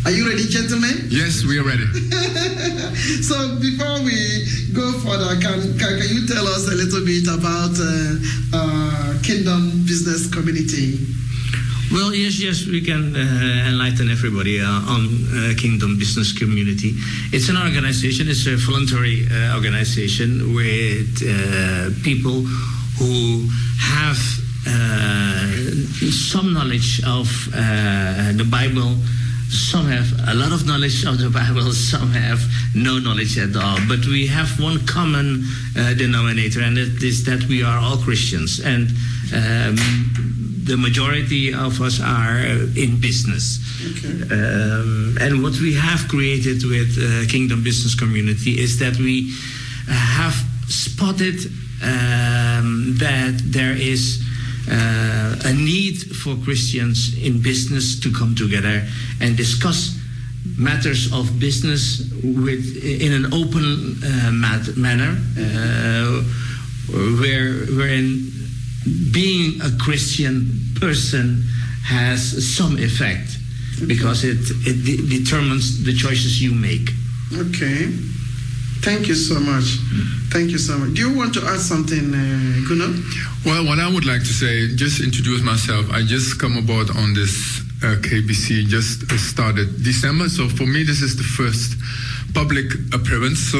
[SPEAKER 9] Are you ready, gentlemen?
[SPEAKER 12] yes, we are ready.
[SPEAKER 9] so, before we go further, can, can, can you tell us a little bit about uh, uh, Kingdom Business Community?
[SPEAKER 11] Well, yes, yes, we can uh, enlighten everybody uh, on uh, Kingdom Business Community. It's an organization, it's a voluntary uh, organization with uh, people who have uh, some knowledge of uh, the Bible, some have a lot of knowledge of the Bible, some have no knowledge at all. But we have one common uh, denominator, and it is that we are all Christians. And um, the majority of us are in business. Um, and what we have created with uh, Kingdom Business Community is that we have spotted um, that there is a need for Christians in business to come together and discuss matters of business with in an open uh, mat- manner, uh, where wherein being a Christian person has some effect because it it de- determines the choices you make.
[SPEAKER 9] Okay. Thank you so much. Thank you so much. Do you want to add something, uh, Guno?
[SPEAKER 12] Well, what I would like to say, just introduce myself. I just come aboard on this uh, KBC, just uh, started December. So for me, this is the first public appearance. So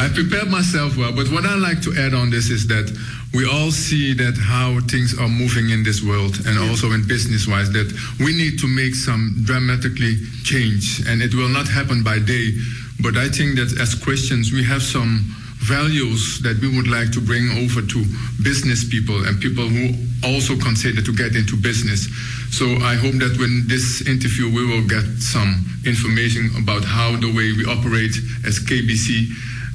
[SPEAKER 12] I prepared myself well. But what I like to add on this is that we all see that how things are moving in this world and also in business wise that we need to make some dramatically change and it will not happen by day but i think that as christians we have some values that we would like to bring over to business people and people who also consider to get into business. So I hope that when this interview we will get some information about how the way we operate as KBC.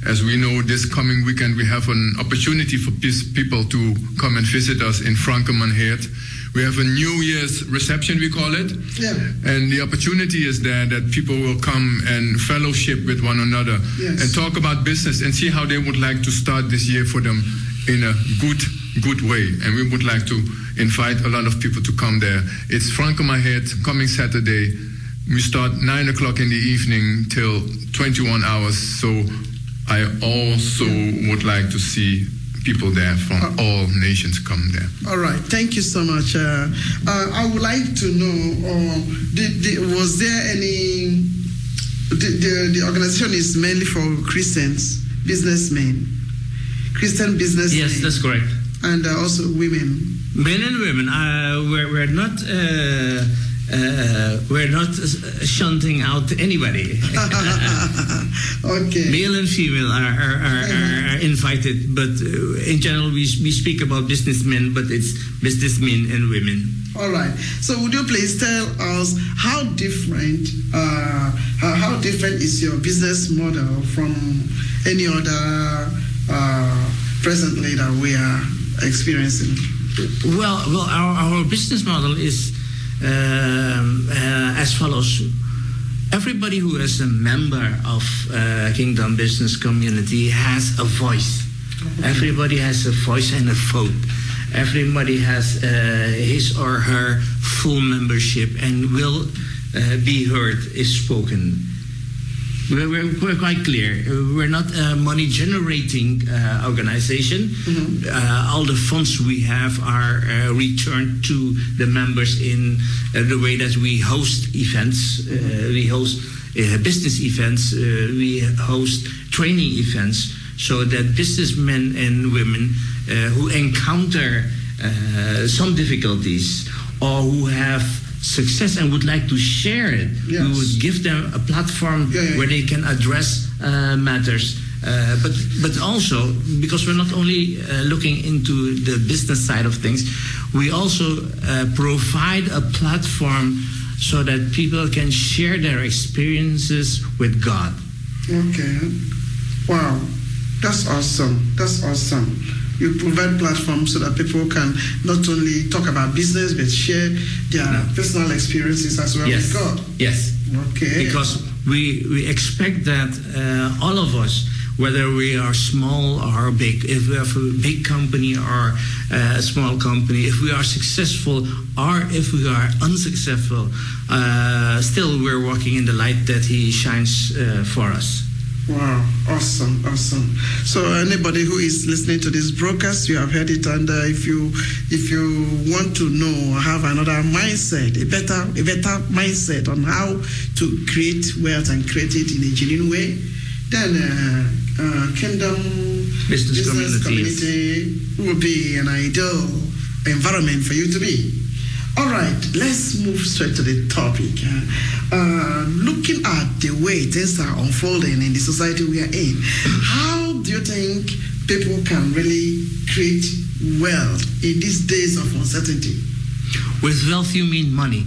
[SPEAKER 12] As we know, this coming weekend we have an opportunity for people to come and visit us in Frankenmanheert. We have a New Year's reception, we call it.
[SPEAKER 9] Yeah.
[SPEAKER 12] And the opportunity is there that people will come and fellowship with one another
[SPEAKER 9] Yes.
[SPEAKER 12] and talk about business and see how they would like to start this year for them in a good good way. And we would like to invite a lot of people to come there. It's Franco Mahead coming Saturday. We start nine o'clock in the evening till 21 hours. So I also would like to see people there from all nations come there.
[SPEAKER 9] All right, thank you so much. Uh, uh, I would like to know, uh, did, did, was there any? The, the, the organization is mainly for Christians, businessmen, Christian businessmen.
[SPEAKER 11] Yes, that's correct.
[SPEAKER 9] And uh, also women.
[SPEAKER 11] Men and women, uh, we're, we're not uh, uh, we're not uh, shunting out anybody.
[SPEAKER 9] okay.
[SPEAKER 11] Male and female are, are, are, are, invited, but uh, in general we, we speak about businessmen, but it's businessmen and women.
[SPEAKER 9] All right. So would you please tell us how different, uh, how, how different is your business model from any other uh, presently that we are experiencing?
[SPEAKER 11] Well, well, our, our business model is um, uh, as follows. Everybody who is a member of uh, Kingdom Business Community has a voice. Everybody has a voice and a vote. Everybody has uh, his or her full membership and will uh, be heard, is spoken. We're, we're, we're quite clear. We're not a money generating uh, organization. Uh, all the funds we have are uh, returned to the members in uh, the way that we host events. Uh, we host uh, business events. Uh, we host training events so that businessmen and women uh, who encounter uh, some difficulties or who have success and would like to share it, we would give them a platform
[SPEAKER 9] Yeah, yeah,
[SPEAKER 11] where they can address uh, matters. Uh, but but also because we're not only uh, looking into the business side of things, we also uh, provide a platform so that people can share their experiences with God.
[SPEAKER 9] Okay. Wow. That's awesome. That's awesome. You provide platforms so that people can not only talk about business but share their personal experiences as well
[SPEAKER 11] yes.
[SPEAKER 9] with God.
[SPEAKER 11] Yes.
[SPEAKER 9] Okay.
[SPEAKER 11] Because we we expect that uh, all of us, whether we are small or big, if we have a big company or uh, a small company, if we are successful or if we are unsuccessful, uh, still we're walking in the light that He shines uh, for us.
[SPEAKER 9] Wow, awesome, awesome. So anybody who is listening to this broadcast, you have heard it, and uh, if you if you want to know, have another mindset, a better a better mindset on how to create wealth and create it in a genuine way, then uh, uh, Kingdom
[SPEAKER 11] Business Community.
[SPEAKER 9] Community will be an ideal environment for you to be. All right, let's move straight to the topic. Uh, uh, looking at the way things are unfolding in the society we are in, how do you think people can really create wealth in these days of uncertainty?
[SPEAKER 11] With wealth, you mean money?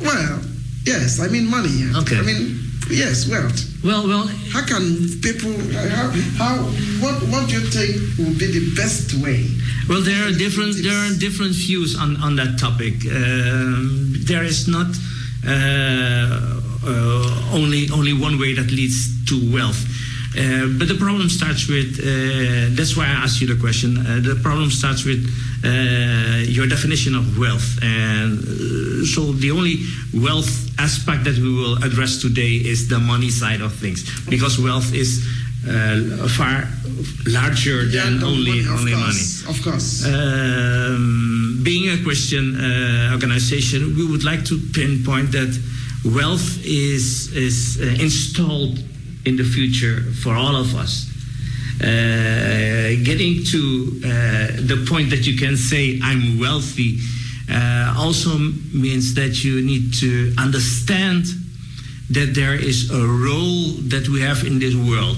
[SPEAKER 9] Well, yes, I mean money.
[SPEAKER 11] Okay.
[SPEAKER 9] I mean, yes, wealth.
[SPEAKER 11] Well, well,
[SPEAKER 9] how can people? How, how what what do you think will be the best way?
[SPEAKER 11] Well, there are different there are different views on, on that topic. Um, there is not uh, uh, only only one way that leads to wealth. Uh, but the problem starts with uh, that's why I asked you the question. Uh, the problem starts with uh, your definition of wealth, and uh, so the only wealth aspect that we will address today is the money side of things, because wealth is uh, far larger than
[SPEAKER 9] the
[SPEAKER 11] only
[SPEAKER 9] money, of
[SPEAKER 11] only money.
[SPEAKER 9] course, Of course.
[SPEAKER 11] Um, being a Christian uh, organization, we would like to pinpoint that wealth is is uh, installed in the future for all of us. Uh, getting to uh, the point that you can say I'm wealthy uh, also means that you need to understand that there is a role that we have in this world.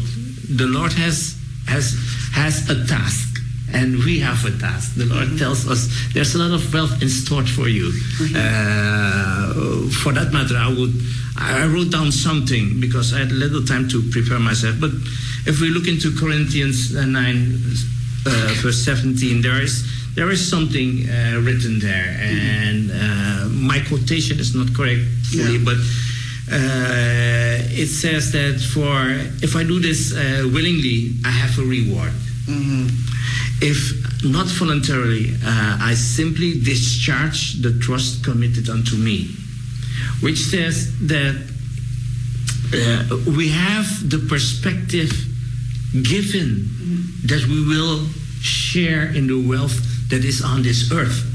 [SPEAKER 11] The Lord has has has a task, and we have a task. The Lord tells us there's a lot of wealth in store for you. Uh, for that matter, I would I wrote down something because I had little time to prepare myself. But if we look into Corinthians uh, nine, uh, verse seventeen, there is there is something uh, written there, and uh, my quotation is not correct fully, but uh, it says that for if I do this uh, willingly, I have a reward. If not voluntarily, uh, I simply discharge the trust committed unto me, which says that uh, we have the perspective given that we will share in the wealth that is on this earth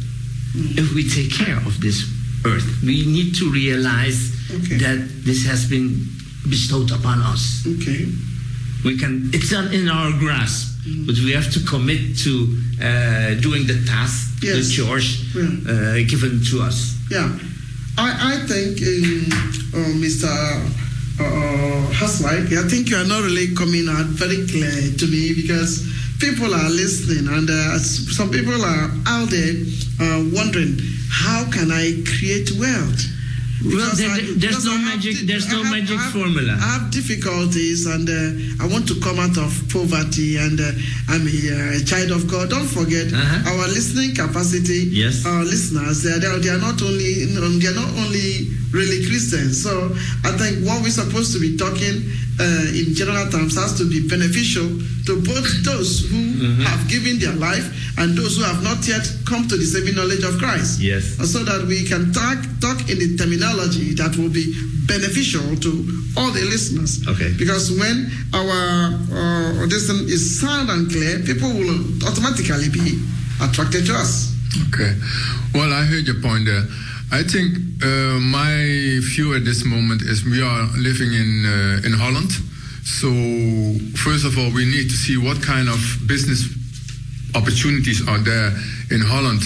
[SPEAKER 11] if we take care of this earth. We need to realize that this has been bestowed upon us.
[SPEAKER 9] Okay.
[SPEAKER 11] We can. It's not in our grasp, but we have to commit to uh, doing the task, the
[SPEAKER 9] Yes.
[SPEAKER 11] chores uh, given to us.
[SPEAKER 9] Yeah, I, I think, um, uh, Mr. Uh, Haswike, I think you are not really coming out very clear to me because people are listening and uh, some people are out there uh, wondering how can I create wealth?
[SPEAKER 11] Well, there,
[SPEAKER 9] I-
[SPEAKER 11] there's no magic. There's no
[SPEAKER 9] have-
[SPEAKER 11] magic
[SPEAKER 9] I have-
[SPEAKER 11] formula.
[SPEAKER 9] I have difficulties and uh, I want to come out of poverty and uh, I'm a, a child of God. Don't forget
[SPEAKER 11] Uh-huh.
[SPEAKER 9] our listening capacity.
[SPEAKER 11] Yes.
[SPEAKER 9] Our listeners, they are, they are- they are not only they are not only really Christians. So I think what we're supposed to be talking uh, in general terms has to be beneficial to both those who
[SPEAKER 11] Mm-hmm.
[SPEAKER 9] have given their life and those who have not yet come to the saving knowledge of Christ
[SPEAKER 11] Yes.
[SPEAKER 9] so that we can talk, talk in the terminology that will be beneficial to all the listeners.
[SPEAKER 11] Okay.
[SPEAKER 9] Because when our uh, this thing is sound and clear, people will automatically be attracted to us.
[SPEAKER 12] Okay. Well, I heard your point there. I think uh, my view at this moment is we are living in uh, in Holland. So first of all, we need to see what kind of business opportunities are there in Holland,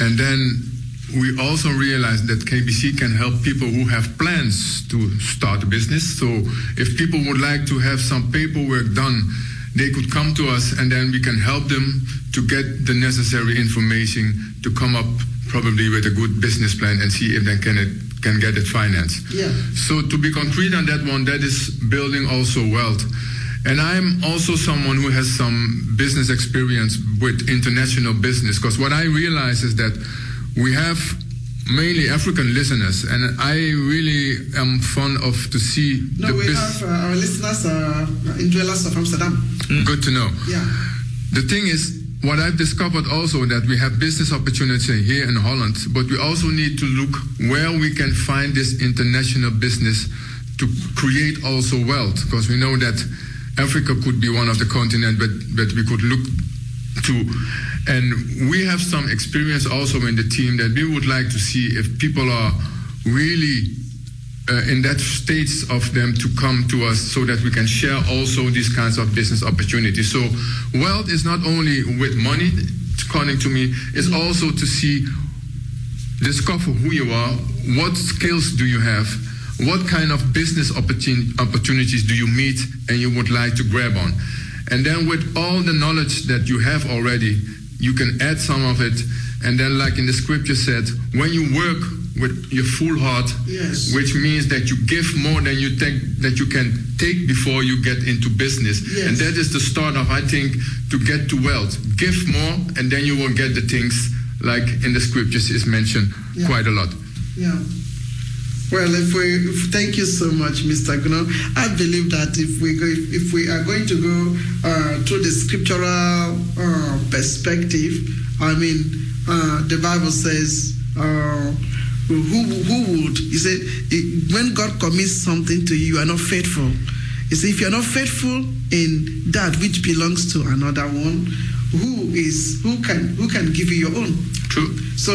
[SPEAKER 12] and then we also realize that KBC can help people who have plans to start a business. So if people would like to have some paperwork done, they could come to us and then we can help them to get the necessary information to come up probably with a good business plan and see if they can it can get it financed.
[SPEAKER 9] Yeah.
[SPEAKER 12] So to be concrete on that one, that is building also wealth. And I'm also someone who has some business experience with international business because what I realize is that we have mainly African listeners, and I really am fond of to see
[SPEAKER 9] No,
[SPEAKER 12] the
[SPEAKER 9] we have uh, our listeners uh, in dwellers of Amsterdam.
[SPEAKER 12] Good to know.
[SPEAKER 9] Yeah.
[SPEAKER 12] The thing is, what I've discovered also that we have business opportunity here in Holland, but we also need to look where we can find this international business to create also wealth, because we know that Africa could be one of the continent that, that we could look to. And we have some experience also in the team that we would like to see if people are really uh, in that states of them to come to us so that we can share also these kinds of business opportunities. So wealth is not only with money, according to me, it's also to see discover who you are, what skills do you have, what kind of business opportun- opportunities do you meet and you would like to grab on. And then with all the knowledge that you have already, you can add some of it. And then, like in the scripture said, when you work with your full heart,
[SPEAKER 9] Yes.
[SPEAKER 12] which means that you give more than you take that you can take before you get into business.
[SPEAKER 9] Yes.
[SPEAKER 12] And that is the start of, I think, to get to wealth. Give more, and then you will get the things like in the scriptures is mentioned
[SPEAKER 9] Yeah.
[SPEAKER 12] quite a lot.
[SPEAKER 9] Yeah. Well, if we if, thank you so much, Mr. Guno. I believe that if we go, if, we are going to go uh, through the scriptural uh, perspective, I mean, uh, the Bible says, uh, "Who who would?" He said, "When God commits something to you, you are not faithful." He said, "If you are not faithful in that which belongs to another one, who is who can who can give you your own?"
[SPEAKER 12] True.
[SPEAKER 9] So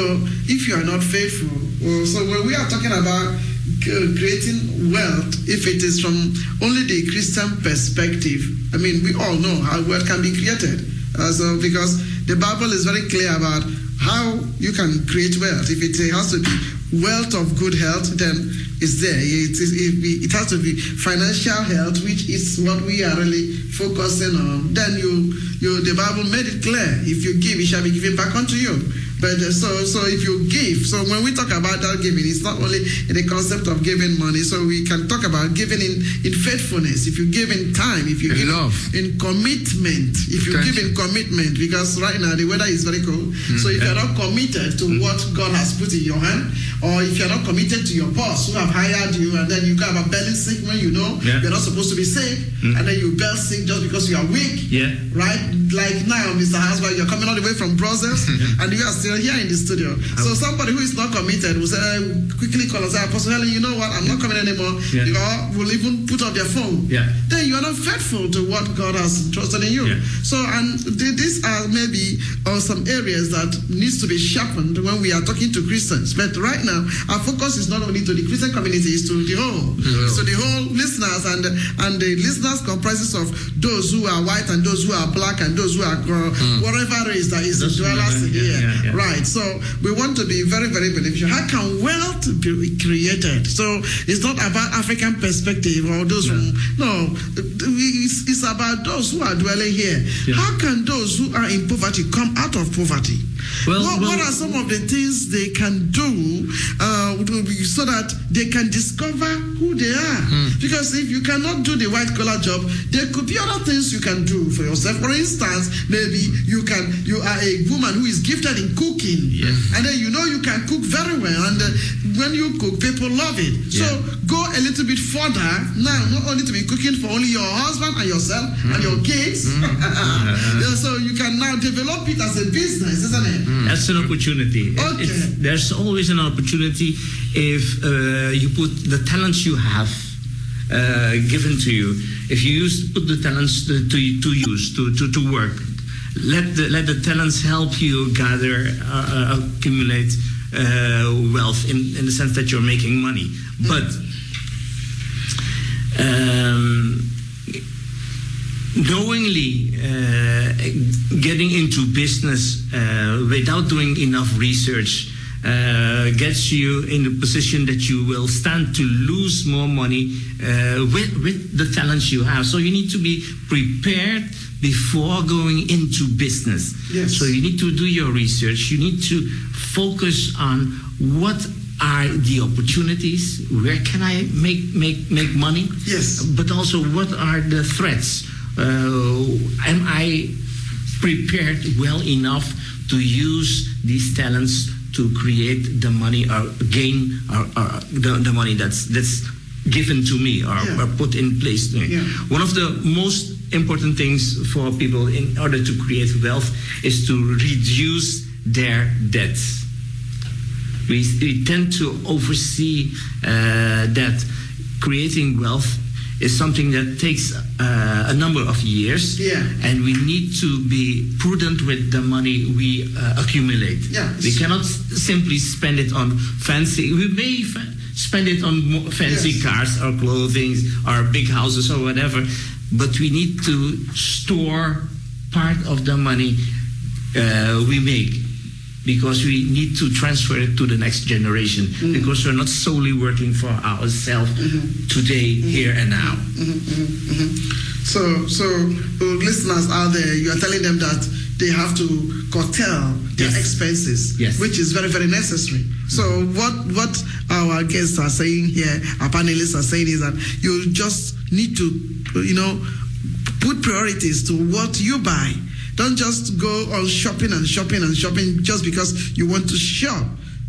[SPEAKER 9] if you are not faithful, well, so when we are talking about creating wealth, if it is from only the Christian perspective, I mean, we all know how wealth can be created. Uh, so because the Bible is very clear about how you can create wealth. If it has to be wealth of good health, then it's there. It, is, it, be- it has to be financial health, which is what we are really focusing on. Then you, you, the Bible made it clear: if you give, it shall be given back unto you. But uh, so, so if you give, so when we talk about that giving, it's not only in the concept of giving money. So we can talk about giving in, in faithfulness. If you give in time, if you
[SPEAKER 12] In
[SPEAKER 9] give
[SPEAKER 12] love.
[SPEAKER 9] in commitment, if you give in commitment, because right now the weather is very cold. So if you're not committed to what God has put in your hand, or if you're not committed to your boss who have hired you, and then you have a belly sick when you know
[SPEAKER 11] Yeah.
[SPEAKER 9] you're not supposed to be sick, and then you belly sick just because you are weak
[SPEAKER 11] Yeah.
[SPEAKER 9] right? Like now, Mr. Hasbro, you're coming all the way from Brussels and you are still here in the studio. So somebody who is not committed will say, uh, quickly call and say, Apostle Helen, you know what? I'm not coming anymore.
[SPEAKER 11] Yeah.
[SPEAKER 9] You know, will even put up their phone.
[SPEAKER 11] Yeah.
[SPEAKER 9] Then you are not faithful to what God has trusted in you.
[SPEAKER 11] Yeah.
[SPEAKER 9] So, and these are maybe uh, some areas that needs to be sharpened when we are talking to Christians. But right now, our focus is not only to the Christian community, it's to the whole. So the whole listeners and and the listeners comprises of those who are white and those who are black and those who are uh, whatever race that is the dwellers
[SPEAKER 11] yeah,
[SPEAKER 9] here.
[SPEAKER 11] yeah, yeah.
[SPEAKER 9] Right. So we want to be very, very beneficial. How can wealth be created? So it's not about African perspective or those who no. It's, it's about those who are dwelling here. How can those who are in poverty come out of poverty?
[SPEAKER 11] Well,
[SPEAKER 9] what, what are some of the things they can do uh, so that they can discover who they are? Because if you cannot do the white collar job, there could be other things you can do for yourself. For instance, maybe you can you are a woman who is gifted in cooking, and then you know you can cook very well, and uh, when you cook, people love it. So go a little bit further now, not only to be cooking for only your husband and yourself and your kids. Yeah, so you can now develop it as a business, isn't it?
[SPEAKER 11] That's an opportunity.
[SPEAKER 9] Okay.
[SPEAKER 11] it's- there's always an opportunity if uh, you put the talents you have uh, given to you. If you use put the talents to, to, to use to, to, to work, let the let the talents help you gather, uh, uh, accumulate uh, wealth in, in the sense that you're making money. But um, knowingly uh, getting into business uh, without doing enough research uh, gets you in a position that you will stand to lose more money uh, with, with the talents you have. So you need to be prepared before going into business.
[SPEAKER 9] Yes.
[SPEAKER 11] So you need to do your research. You need to focus on what are the opportunities, where can I make make make money?
[SPEAKER 9] Yes.
[SPEAKER 11] But also, what are the threats? Uh, am I prepared well enough to use these talents to create the money or gain or, or the, the money that's that's given to me or,
[SPEAKER 9] Yeah.
[SPEAKER 11] or put in place to me?
[SPEAKER 9] Yeah.
[SPEAKER 11] One of the most important things for people in order to create wealth is to reduce their debts. We, we tend to oversee uh, that creating wealth is something that takes uh, a number of years,
[SPEAKER 9] Yeah.
[SPEAKER 11] and we need to be prudent with the money we uh, accumulate.
[SPEAKER 9] Yeah.
[SPEAKER 11] We cannot s- simply spend it on fancy. We may fa- spend it on mo- fancy
[SPEAKER 9] Yes.
[SPEAKER 11] cars or clothing or big houses or whatever, but we need to store part of the money uh, we make because we need to transfer it to the next generation. Mm-hmm. Because we're not solely working for ourselves mm-hmm. today, mm-hmm. here and now.
[SPEAKER 9] So, so uh, listeners out there, you are telling them that they have to curtail their expenses,
[SPEAKER 11] Yes.
[SPEAKER 9] which is very, very necessary. So, what what our guests are saying here, our panelists are saying is that you just need to, you know, put priorities to what you buy. Don't just go on shopping and shopping and shopping just because you want to shop.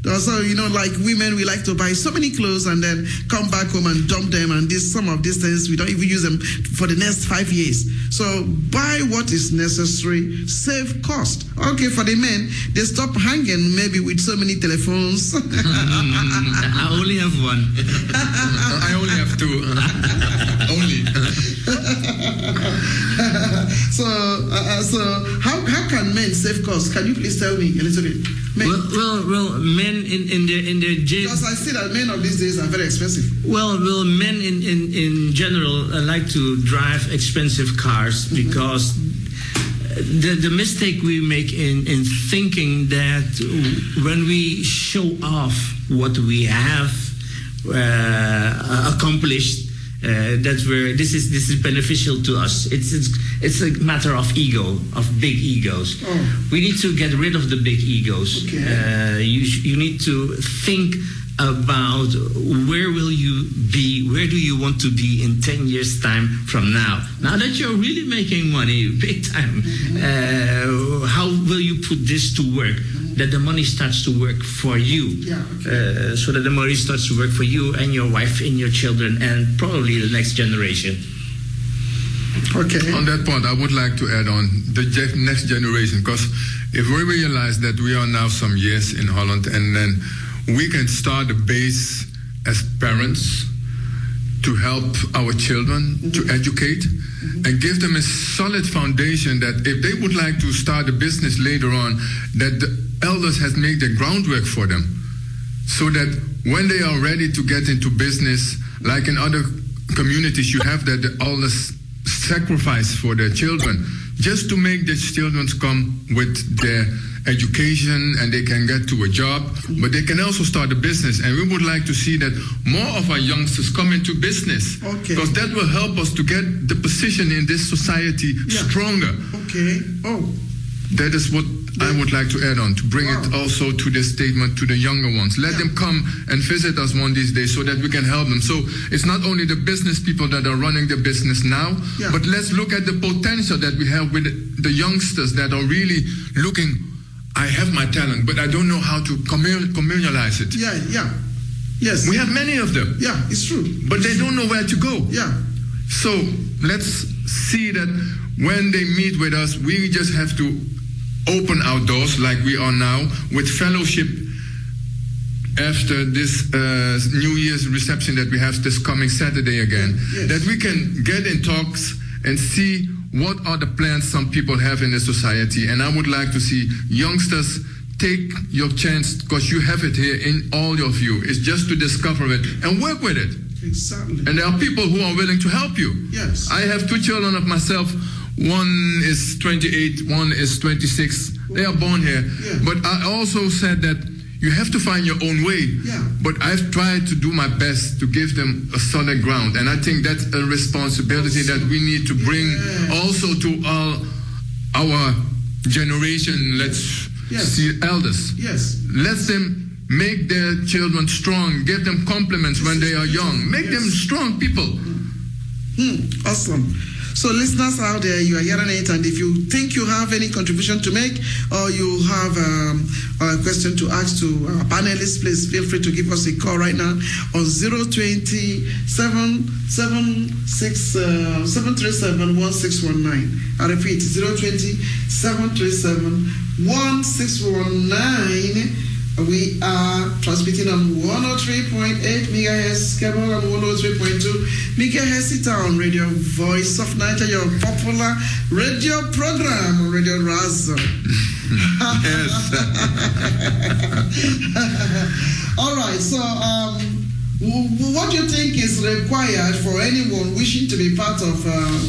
[SPEAKER 9] Also, you know, like women, we like to buy so many clothes and then come back home and dump them. And this, some of these things, we don't even use them for the next five years. So buy what is necessary, save cost. Okay, for the men, they stop hanging maybe with so many telephones.
[SPEAKER 11] I only have one.
[SPEAKER 12] I only have two. only.
[SPEAKER 9] so, uh, uh, so how, how can men save cost? Can you please tell me a little bit? Men.
[SPEAKER 11] Well, well, well, men in, in their in their jail.
[SPEAKER 9] because I see that men of these days are very expensive.
[SPEAKER 11] Well, well, men in in in general uh, like to drive expensive cars because the the mistake we make in in thinking that when we show off what we have uh, accomplished. Uh, that's where this is this is beneficial to us. It's it's it's a matter of ego, of big egos. We need to get rid of the big egos. Uh, you sh- you need to think about where will you be where do you want to be in 10 years time from now now that you're really making money big time uh, how will you put this to work that the money starts to work for you. Uh, so that the money starts to work for you and your wife and your children and probably the next generation.
[SPEAKER 9] Okay.
[SPEAKER 12] On that point, I would like to add on the ge- next generation because if we realize that we are now some years in Holland and then we can start a base as parents to help our children to educate and give them a solid foundation that if they would like to start a business later on that the elders has made the groundwork for them so that when they are ready to get into business like in other communities you have that the elders sacrifice for their children just to make the children come with their education and they can get to a job but they can also start a business and we would like to see that more of our youngsters come into business
[SPEAKER 9] Okay.
[SPEAKER 12] because that will help us to get the position in this society stronger
[SPEAKER 9] Okay. Oh.
[SPEAKER 12] That is what I would like to add on to bring it also to this statement to the younger ones. Let them come and visit us one these days so that we can help them. So it's not only the business people that are running the business now,
[SPEAKER 9] Yeah.
[SPEAKER 12] but let's look at the potential that we have with the youngsters that are really looking. I have my talent, but I don't know how to commun- communalize it.
[SPEAKER 9] Yeah, yeah. Yes.
[SPEAKER 12] We have many of them.
[SPEAKER 9] Yeah, it's true.
[SPEAKER 12] But they don't know where to go.
[SPEAKER 9] Yeah.
[SPEAKER 12] So let's see that when they meet with us, we just have to open our doors like we are now with fellowship after this uh, New Year's reception that we have this coming Saturday again. That we can get in talks and see what are the plans some people have in the society. And I would like to see youngsters take your chance because you have it here in all of you. It's just to discover it and work with it.
[SPEAKER 9] Exactly.
[SPEAKER 12] And there are people who are willing to help you.
[SPEAKER 9] Yes.
[SPEAKER 12] I have two children of myself. One is 28, one is 26. They are born here. But I also said that you have to find your own way.
[SPEAKER 9] Yeah.
[SPEAKER 12] But I've tried to do my best to give them a solid ground. And I think that's a responsibility that we need to bring also to all our generation. Let's
[SPEAKER 9] Yes.
[SPEAKER 12] see elders.
[SPEAKER 9] Yes.
[SPEAKER 12] Let them make their children strong. Give them compliments when they are young. Make them strong people.
[SPEAKER 9] Hmm, awesome. So, listeners out there, you are hearing it, and if you think you have any contribution to make or you have um, a question to ask to our panelists, please feel free to give us a call right now on 020 737 1619. I repeat, 020 737 1619. We are transmitting on 103.8 megahertz cable and 103.2 megahertz town radio voice of Nigeria, your popular radio program, Radio Razo. All right, so um, what do you think is required for anyone wishing to be part of uh,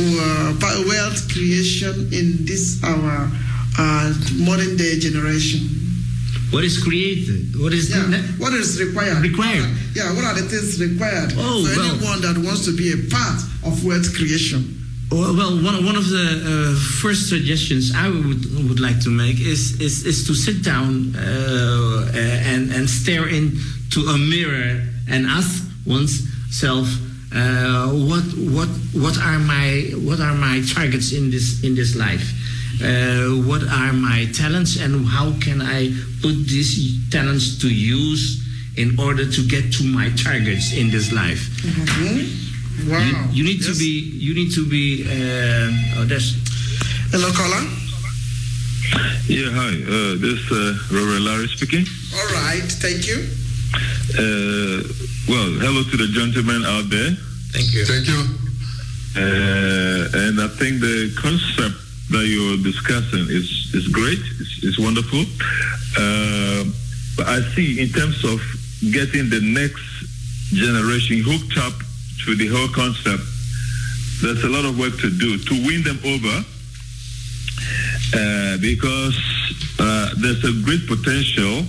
[SPEAKER 9] uh, wealth creation in this our uh, modern day generation?
[SPEAKER 11] What is created? What is
[SPEAKER 9] Yeah, what is required?
[SPEAKER 11] Required.
[SPEAKER 9] Yeah, what are the things required
[SPEAKER 11] Oh,
[SPEAKER 9] for
[SPEAKER 11] well.
[SPEAKER 9] anyone that wants to be a part of wealth creation?
[SPEAKER 11] Well, well one, one of the uh, first suggestions I would, would like to make is, is, is to sit down uh, and, and stare into a mirror and ask oneself uh, what, what, what, are my, what are my targets in this, in this life? Uh, what are my talents and how can I put these talents to use in order to get to my targets in this life?
[SPEAKER 9] Wow.
[SPEAKER 11] You, you need to be. You need to be. Uh, oh, that's.
[SPEAKER 9] Hello, caller.
[SPEAKER 13] Yeah, hi. Uh, this is uh, Reverend Larry speaking.
[SPEAKER 9] All right, thank you.
[SPEAKER 13] Uh, well, hello to the gentlemen out there.
[SPEAKER 11] Thank you.
[SPEAKER 12] Thank you.
[SPEAKER 13] Uh, and I think the concept that you're discussing is, is great. It's, it's wonderful. Uh, but I see in terms of getting the next generation hooked up to the whole concept, there's a lot of work to do to win them over uh, because uh, there's a great potential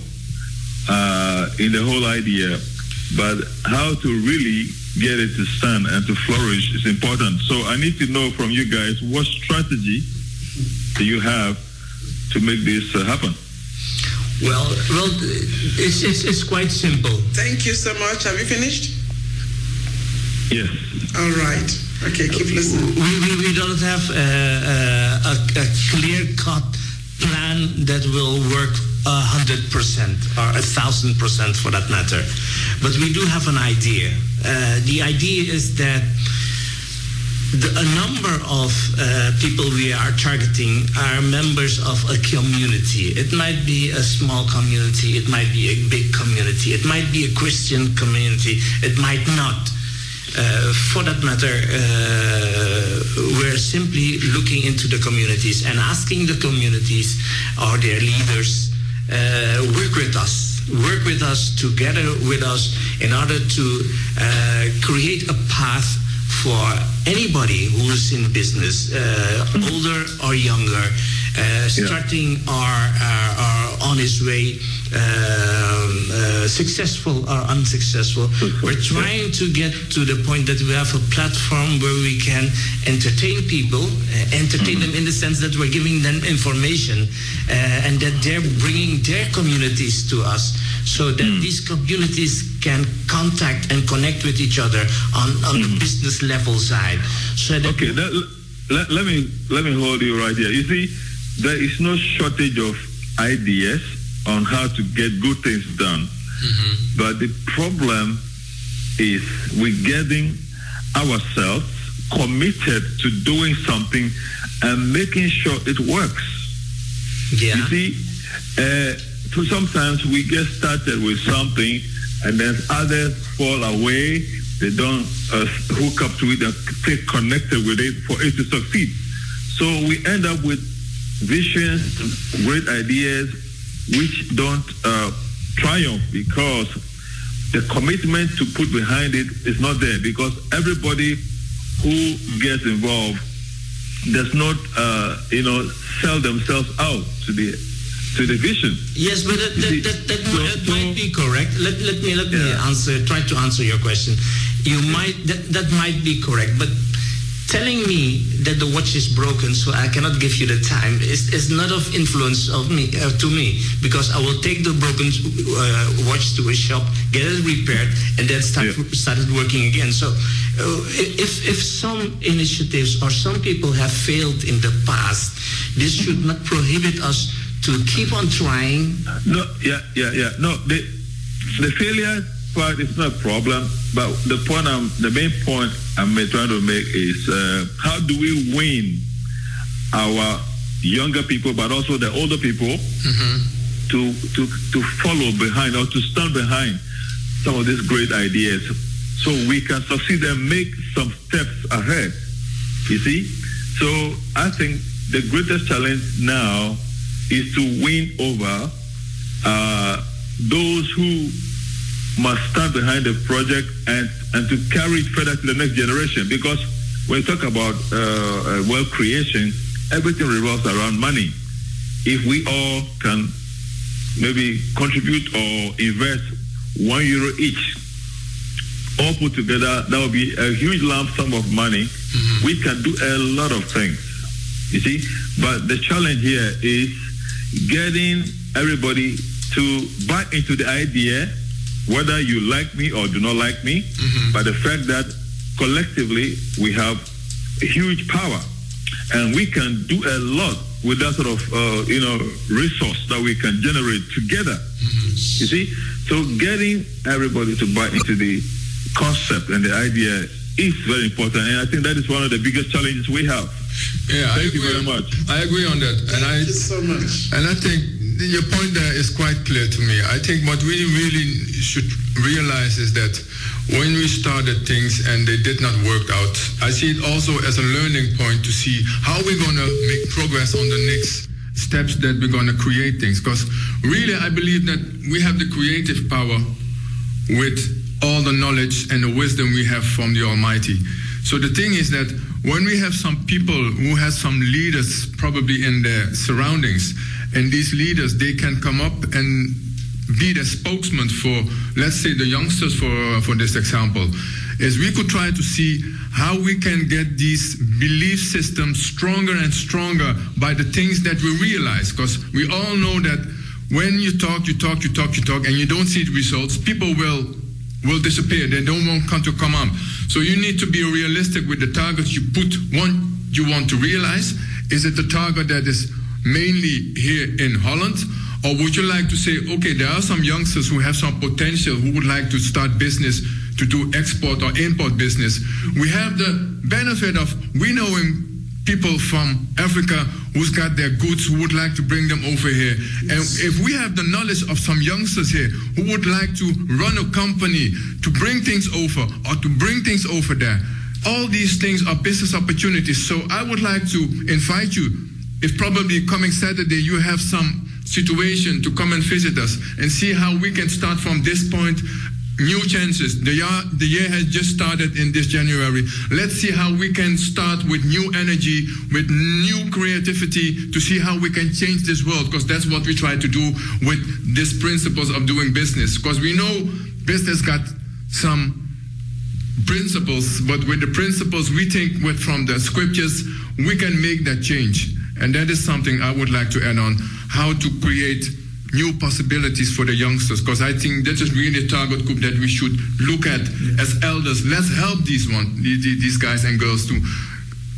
[SPEAKER 13] uh, in the whole idea, but how to really get it to stand and to flourish is important. So I need to know from you guys what strategy do you have to make this uh, happen?
[SPEAKER 11] Well, well, it's, it's, it's quite simple.
[SPEAKER 9] Thank you so much. Have you finished?
[SPEAKER 13] Yes.
[SPEAKER 9] All right. Okay, keep listening.
[SPEAKER 11] We, we, we don't have uh, uh, a, a clear cut plan that will work a hundred percent or a thousand percent for that matter. But we do have an idea. Uh, the idea is that the, a number of uh, people we are targeting are members of a community. It might be a small community, it might be a big community, it might be a Christian community, it might not. Uh, for that matter, uh, we're simply looking into the communities and asking the communities or their leaders uh, work with us, work with us together with us in order to uh, create a path for anybody who is in business, uh, older or younger, uh, starting or, or, or on his way, um, uh, successful or unsuccessful. We're trying to get to the point that we have a platform where we can entertain people, uh, entertain them in the sense that we're giving them information uh, and that they're bringing their communities to us so that these communities can contact and connect with each other on, on the business level side. So that
[SPEAKER 13] Okay, let, let, let me let me hold you right here. You see, there is no shortage of ideas on how to get good things done. But the problem is we're getting ourselves committed to doing something and making sure it works.
[SPEAKER 11] Yeah.
[SPEAKER 13] You see, uh, so sometimes we get started with something and then others fall away. They don't uh, hook up to it and stay connected with it for it to succeed. So we end up with visions, great ideas, which don't uh, triumph because the commitment to put behind it is not there because everybody who gets involved does not, uh, you know, sell themselves out to the to the vision.
[SPEAKER 11] Yes, but that, that, that, that, that might be correct. Let, let me let me answer. Try to answer your question. You might that, that might be correct, but telling me that the watch is broken, so I cannot give you the time, is, is not of influence of me uh, to me because I will take the broken uh, watch to a shop, get it repaired, and then start started working again. So, uh, if if some initiatives or some people have failed in the past, this should not prohibit us to keep on trying.
[SPEAKER 13] No, yeah, yeah, yeah. No, the the failure part is not a problem, but the point I'm, the main point I'm trying to make is uh, how do we win our younger people, but also the older people to to to follow behind or to stand behind some of these great ideas, so we can succeed and make some steps ahead. You see, so I think the greatest challenge now is to win over uh, those who must stand behind the project and, and to carry it further to the next generation. Because when you talk about uh, uh, wealth creation, everything revolves around money. If we all can maybe contribute or invest one euro each, all put together, that would be a huge lump sum of money. We can do a lot of things, you see. But the challenge here is getting everybody to buy into the idea, whether you like me or do not like me, but the fact that collectively we have a huge power and we can do a lot with that sort of uh, you know resource that we can generate together. You see, so getting everybody to buy into the concept and the idea is very important, and I think that is one of the biggest challenges we have.
[SPEAKER 12] Yeah, I
[SPEAKER 13] Thank you very much.
[SPEAKER 12] I agree on that, and I
[SPEAKER 9] so much.
[SPEAKER 12] and I think your point there is quite clear to me. I think what we really should realize is that when we started things and they did not work out, I see it also as a learning point to see how we're going to make progress on the next steps that we're going to create things. Because really, I believe that we have the creative power with all the knowledge and the wisdom we have from the Almighty. So the thing is that when we have some people who have some leaders probably in their surroundings, and these leaders they can come up and be the spokesman for, let's say, the youngsters for for this example, is we could try to see how we can get these belief systems stronger and stronger by the things that we realize, because we all know that when you talk, you talk, you talk, you talk, and you don't see the results, people will will disappear. They don't want come to come up. So you need to be realistic with the targets you put. One you want to realize is it the target that is mainly here in Holland, or would you like to say, okay, there are some youngsters who have some potential who would like to start business to do export or import business. We have the benefit of we knowing people from Africa who's got their goods who would like to bring them over here. And if we have the knowledge of some youngsters here who would like to run a company to bring things over or to bring things over there, all these things are business opportunities. So I would like to invite you, if probably coming Saturday you have some situation to come and visit us and see how we can start from this point new chances. The year, the year has just started in this January. Let's see how we can start with new energy, with new creativity to see how we can change this world because that's what we try to do with these principles of doing business because we know business got some principles, but with the principles we think with from the scriptures, we can make that change. And that is something I would like to add on how to create new possibilities for the youngsters because I think that is really a target group that we should look at as elders. Let's help these one the- the- these guys and girls to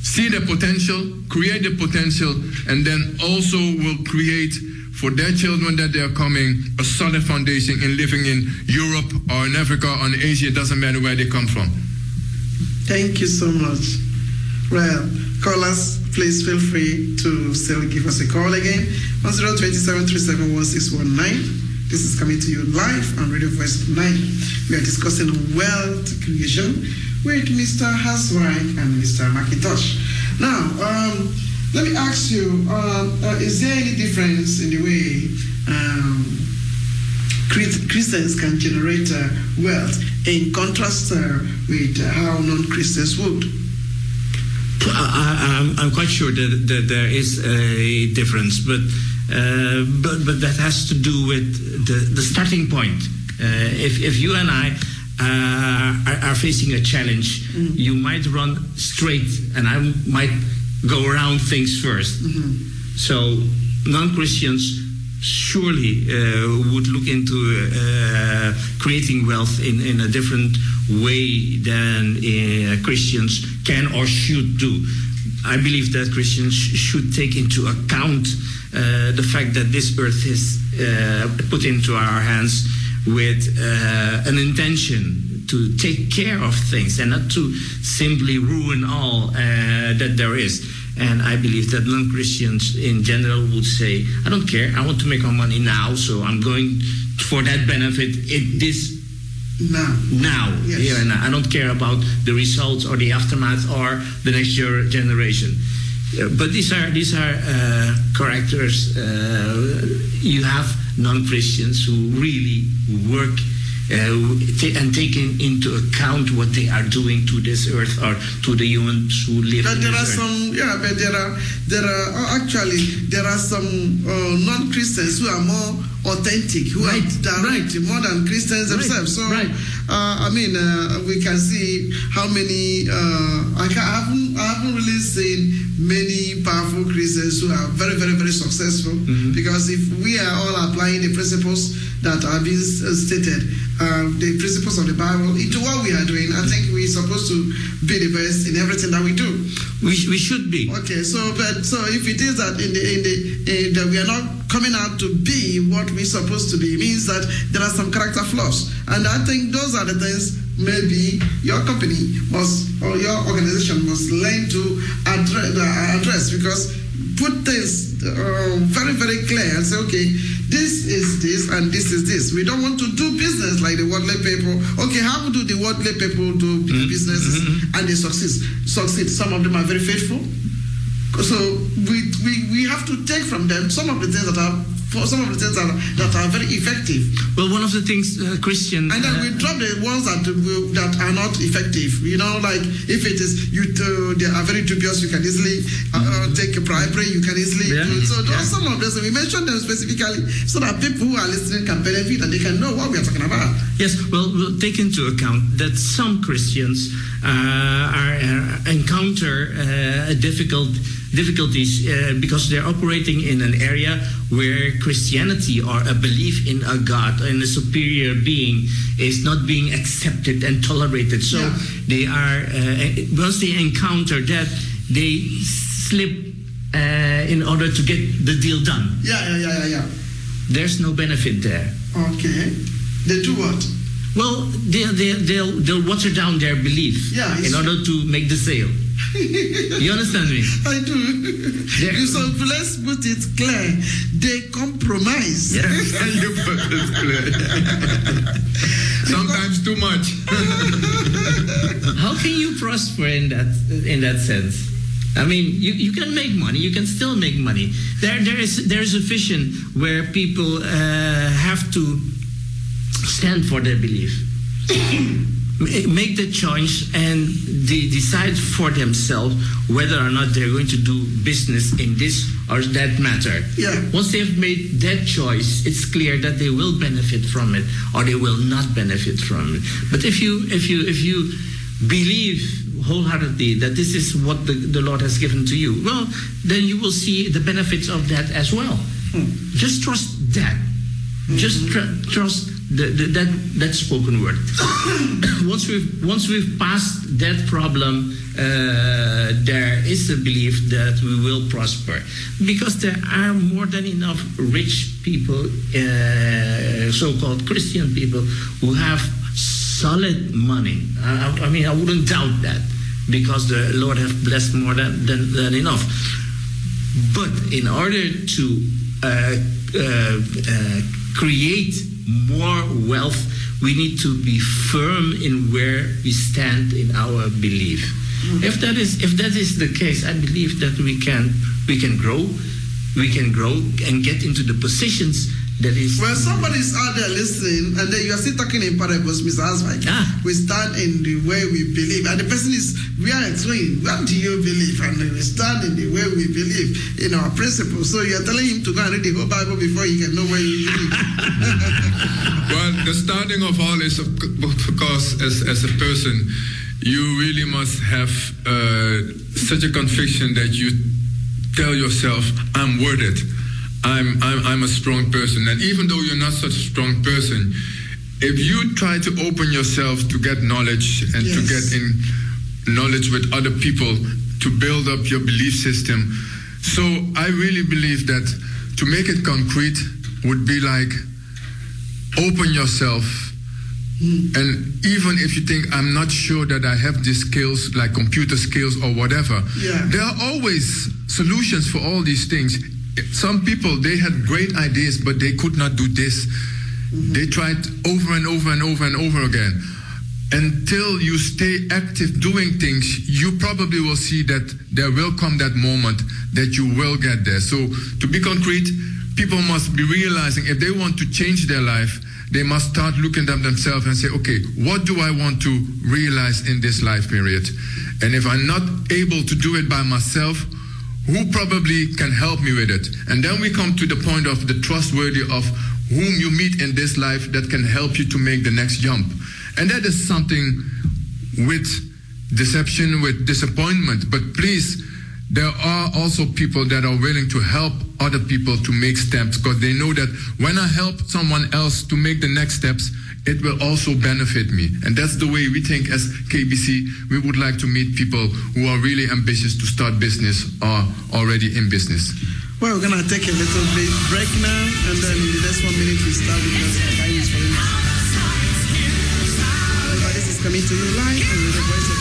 [SPEAKER 12] see the potential, create the potential, and then also will create for their children that they are coming a solid foundation in living in Europe or in Africa or in Asia. It doesn't matter where they come from.
[SPEAKER 9] Thank you so much. Well, callers, please feel free to still give us a call again. 1027371619. This is coming to you live on Radio Voice Nine. We are discussing wealth creation with Mr. Haswine and Mr. Macintosh. Now, um, let me ask you, um, uh, is there any difference in the way um, Christians can generate uh, wealth in contrast uh, with how non-Christians would?
[SPEAKER 11] I, I'm, I'm quite sure that, that there is a difference, but uh, but but that has to do with the, the starting point. Uh, if if you and I uh, are, are facing a challenge, you might run straight, and I might go around things 1st So non-Christians surely uh, would look into uh, creating wealth in, in a different way than uh, Christians can or should do. I believe that Christians sh- should take into account uh, the fact that this earth is uh, put into our hands with uh, an intention to take care of things and not to simply ruin all that there is. And I believe that non Christians in general would say, I don't care, I want to make my money now, so I'm going for that benefit in this
[SPEAKER 9] now.
[SPEAKER 11] Now, here and now. I don't care about the results or the aftermath or the next year generation. Uh, but these are these are uh, characters. Uh, you have non-Christians who really work and taking into account what they are doing to this earth or to the humans who live
[SPEAKER 9] But
[SPEAKER 11] in
[SPEAKER 9] there are
[SPEAKER 11] earth.
[SPEAKER 9] some, yeah, but there are, there are uh, actually there are some uh, non-Christians who are more authentic, who are direct more than Christians
[SPEAKER 11] Right,
[SPEAKER 9] themselves. So,
[SPEAKER 11] right.
[SPEAKER 9] uh, I mean, uh, we can see how many. Uh, I, I haven't, I haven't really seen many powerful Christians who are very, very, very successful. Because if we are all applying the principles that are being uh, stated, uh, the principles of the Bible into what we are doing, I think we're supposed to be the best in everything that we do.
[SPEAKER 11] We, we should be.
[SPEAKER 9] Okay, so but so if it is that in the in the in that we are not coming out to be what we're supposed to be, means that there are some character flaws, and I think those are the things maybe your company must or your organization must learn to address, address because put things uh, very very clear and say okay this is this and this is this. We don't want to do business like the worldly people. Okay how do the worldly people do mm-hmm. businesses mm-hmm. and they succeed? Succeed. Some of them are very faithful. So we, we, we have to take from them some of the things that are for some of the things that are, that are very effective.
[SPEAKER 11] Well, one of the things uh, Christian
[SPEAKER 9] And then we drop the ones that will, that are not effective. You know, like if it is you, uh, they are very dubious, you can easily uh, uh, take a bribery. You can easily.
[SPEAKER 11] Yeah.
[SPEAKER 9] do- So those
[SPEAKER 11] Yeah.
[SPEAKER 9] some of those we mentioned them specifically so that people who are listening can benefit and they can know what we are talking about.
[SPEAKER 11] Yes, well, we'll take into account that some Christians uh, are, uh, encounter uh, difficult difficulties uh, because they're operating in an area where Christianity or a belief in a God in a superior being is not being accepted and tolerated. So they are uh, once they encounter that, they slip uh, in order to get the deal done.
[SPEAKER 9] Yeah, yeah, yeah, yeah, yeah.
[SPEAKER 11] There's no benefit there.
[SPEAKER 9] Okay. They do what?
[SPEAKER 11] Well, they, they, they'll, they'll water down their belief
[SPEAKER 9] Yeah,
[SPEAKER 11] in order to make the sale. You understand me?
[SPEAKER 9] I do. You so let's put it clear. They compromise.
[SPEAKER 11] Yeah.
[SPEAKER 12] you put it clear. Sometimes too much.
[SPEAKER 11] How can you prosper in that in that sense? I mean, you, you can make money. You can still make money. There there is there is a vision where people uh, have to stand for their belief, make the choice, and they decide for themselves whether or not they're going to do business in this or that matter.
[SPEAKER 9] Yeah.
[SPEAKER 11] Once they've made that choice, it's clear that they will benefit from it or they will not benefit from it. But if you if you if you believe wholeheartedly that this is what the, the Lord has given to you, well, then you will see the benefits of that as well. Hmm. Just trust that. Just tr- trust the, that that spoken word. once we've once we've passed that problem, uh, there is a belief that we will prosper because there are more than enough rich people, uh, so-called Christian people, who have solid money. I, I- I mean, I wouldn't doubt that because the Lord has blessed more than, than, than enough. But in order to uh, uh, uh, create more wealth, we need to be firm in where we stand in our belief. Mm-hmm. If that is if that is the case, I believe that we can we can grow, we can grow and get into the positions that is.
[SPEAKER 9] Well, is out there listening, and then you are still talking in parables, Mr. Hasmike. We stand in the way we believe, and the person is, we are explaining, what do you believe? And then we stand in the way we believe in our principles. So you are telling him to go and read the whole Bible before he can know where you believe.
[SPEAKER 12] well, the starting of all is of c- because as, as a person, you really must have uh, such a conviction that you tell yourself, I'm worth it. I'm, I'm, I'm a strong person. And even though you're not such a strong person, if you try to open yourself to get knowledge and to get in knowledge with other people to build up your belief system. So I really believe that to make it concrete would be like open yourself hmm. and even if you think i'm not sure that i have these skills like computer skills or whatever
[SPEAKER 9] Yeah.
[SPEAKER 12] there are always solutions for all these things some people they had great ideas but they could not do this. Mm-hmm. They tried over and over and over and over again. Until you stay active doing things you probably will see that there will come that moment that you will get there. So to be concrete people must be realizing if they want to change their life, they must start looking at themselves and say, okay, what do I want to realize in this life period? And if I'm not able to do it by myself, who probably can help me with it? And then we come to the point of the trustworthy of whom you meet in this life that can help you to make the next jump. And that is something with deception, with disappointment. But please, there are also people that are willing to help other people to make steps because they know that when I help someone else to make the next steps, it will also benefit me. And that's the way we think as KBC. We would like to meet people who are really ambitious to start business or already in business.
[SPEAKER 9] Well, we're gonna take a little bit break now, and then in the next one minute we start with you. Remember, this is coming to you live on the voice of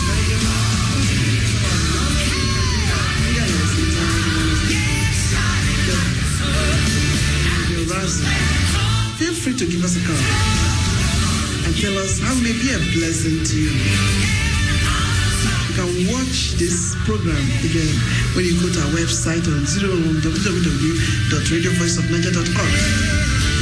[SPEAKER 9] Rise. Feel free to give us a call and tell us how may be a blessing to you. You can watch this program again when you go to our website on 01 www.radiovoiceofnaija.org.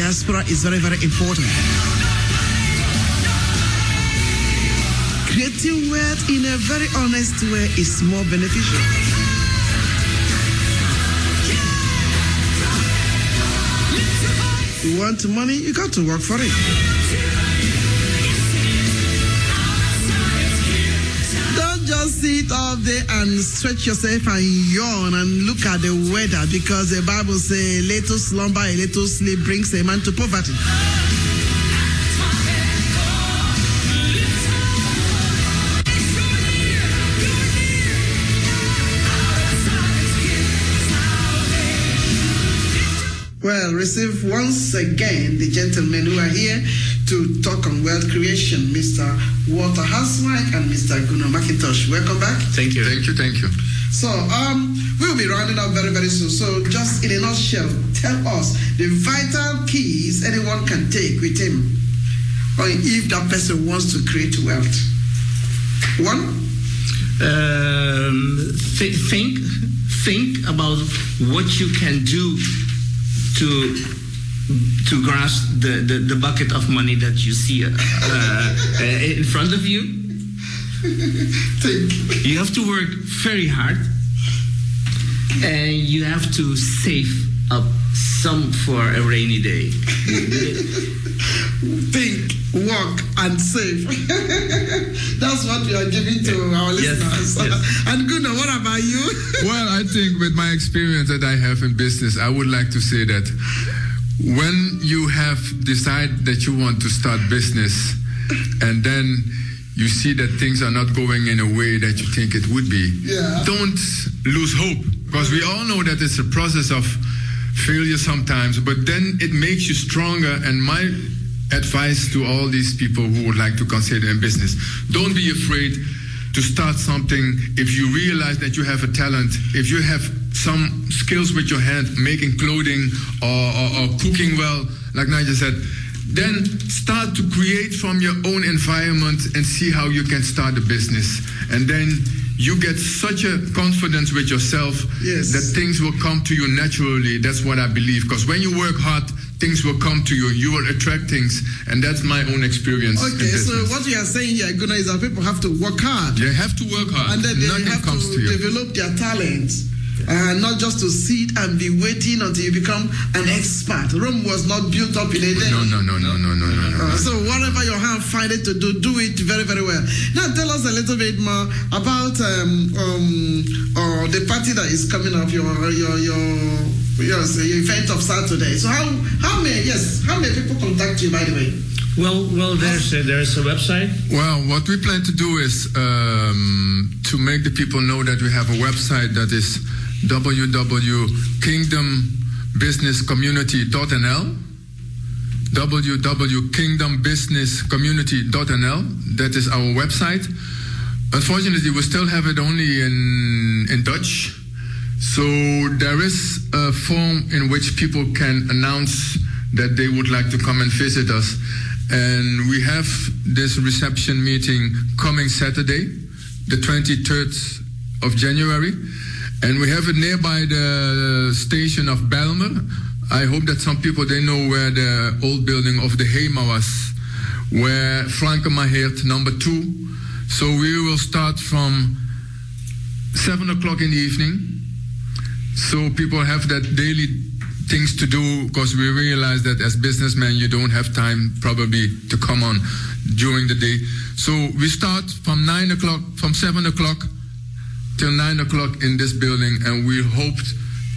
[SPEAKER 9] diaspora is very, very important. Creating wealth in a very honest way is more beneficial. You want money, you got to work for it. Sit up there and stretch yourself and yawn and look at the weather because the Bible says, little slumber, a little sleep brings a man to poverty. Well, receive once again the gentlemen who are here to talk on wealth creation, Mr. Walter Hasmike and Mr. Gunnar McIntosh. Welcome back.
[SPEAKER 12] Thank you. Thank you. Thank you.
[SPEAKER 9] So, um, we'll be rounding up very, very soon. So, just in a nutshell, tell us the vital keys anyone can take with him, or if that person wants to create wealth. One,
[SPEAKER 14] um, th- think think about what you can do to to grasp the, the, the bucket of money that you see uh, uh, in front of you. You have to work very hard, and you have to save up some for a rainy day.
[SPEAKER 9] think, work, and save. That's what we are giving to our
[SPEAKER 14] Yes,
[SPEAKER 9] listeners.
[SPEAKER 14] yes.
[SPEAKER 9] And Gunnar, what about you?
[SPEAKER 12] well, I think with my experience that I have in business, I would like to say that when you have decided that you want to start business and then you see that things are not going in a way that you think it would be,
[SPEAKER 9] Yeah.
[SPEAKER 12] don't lose hope because we all know that it's a process of failure sometimes, but then it makes you stronger. And my advice to all these people who would like to consider in business don't be afraid to start something if you realize that you have a talent, if you have some skills with your hand, making clothing or, or, or cooking well, like Nigel said, then start to create from your own environment and see how you can start a business. And then you get such a confidence with yourself
[SPEAKER 9] Yes.
[SPEAKER 12] that things will come to you naturally. That's what I believe. Because when you work hard, things will come to you. You will attract things. And that's my own experience.
[SPEAKER 9] Okay, so what we are saying here, Gunnar, is that people have to work hard.
[SPEAKER 12] They have to work hard.
[SPEAKER 9] And then they
[SPEAKER 12] Nothing
[SPEAKER 9] have to,
[SPEAKER 12] to
[SPEAKER 9] develop their talents. Uh, not just to sit and be waiting until you become an expert. Rome was not built up in a day.
[SPEAKER 12] No, no, no, no, no, no, no, no.
[SPEAKER 9] Uh, so whatever your hand find it to do, do it very, very well. Now tell us a little bit more about um, um, uh, the party that is coming up, your your your yes, your event of Saturday. So how how many yes how many people contact you by the way?
[SPEAKER 14] Well, well, there's a, there's a website.
[SPEAKER 12] Well, what we plan to do is um, to make the people know that we have a website that is www.kingdombusinesscommunity.nl www.kingdombusinesscommunity.nl That is our website. Unfortunately, we still have it only in, in Dutch. So there is a form in which people can announce that they would like to come and visit us. And we have this reception meeting coming Saturday, the 23rd of January. And we have it nearby the station of Bijlmer. I hope that some people they know where the old building of the HEMA was, where Frankemaheerd number two. So we will start from seven o'clock in the evening. So people have that daily things to do because we realize that as businessmen you don't have time probably to come on during the day. So we start from nine o'clock, from seven o'clock till nine o'clock in this building, and we hoped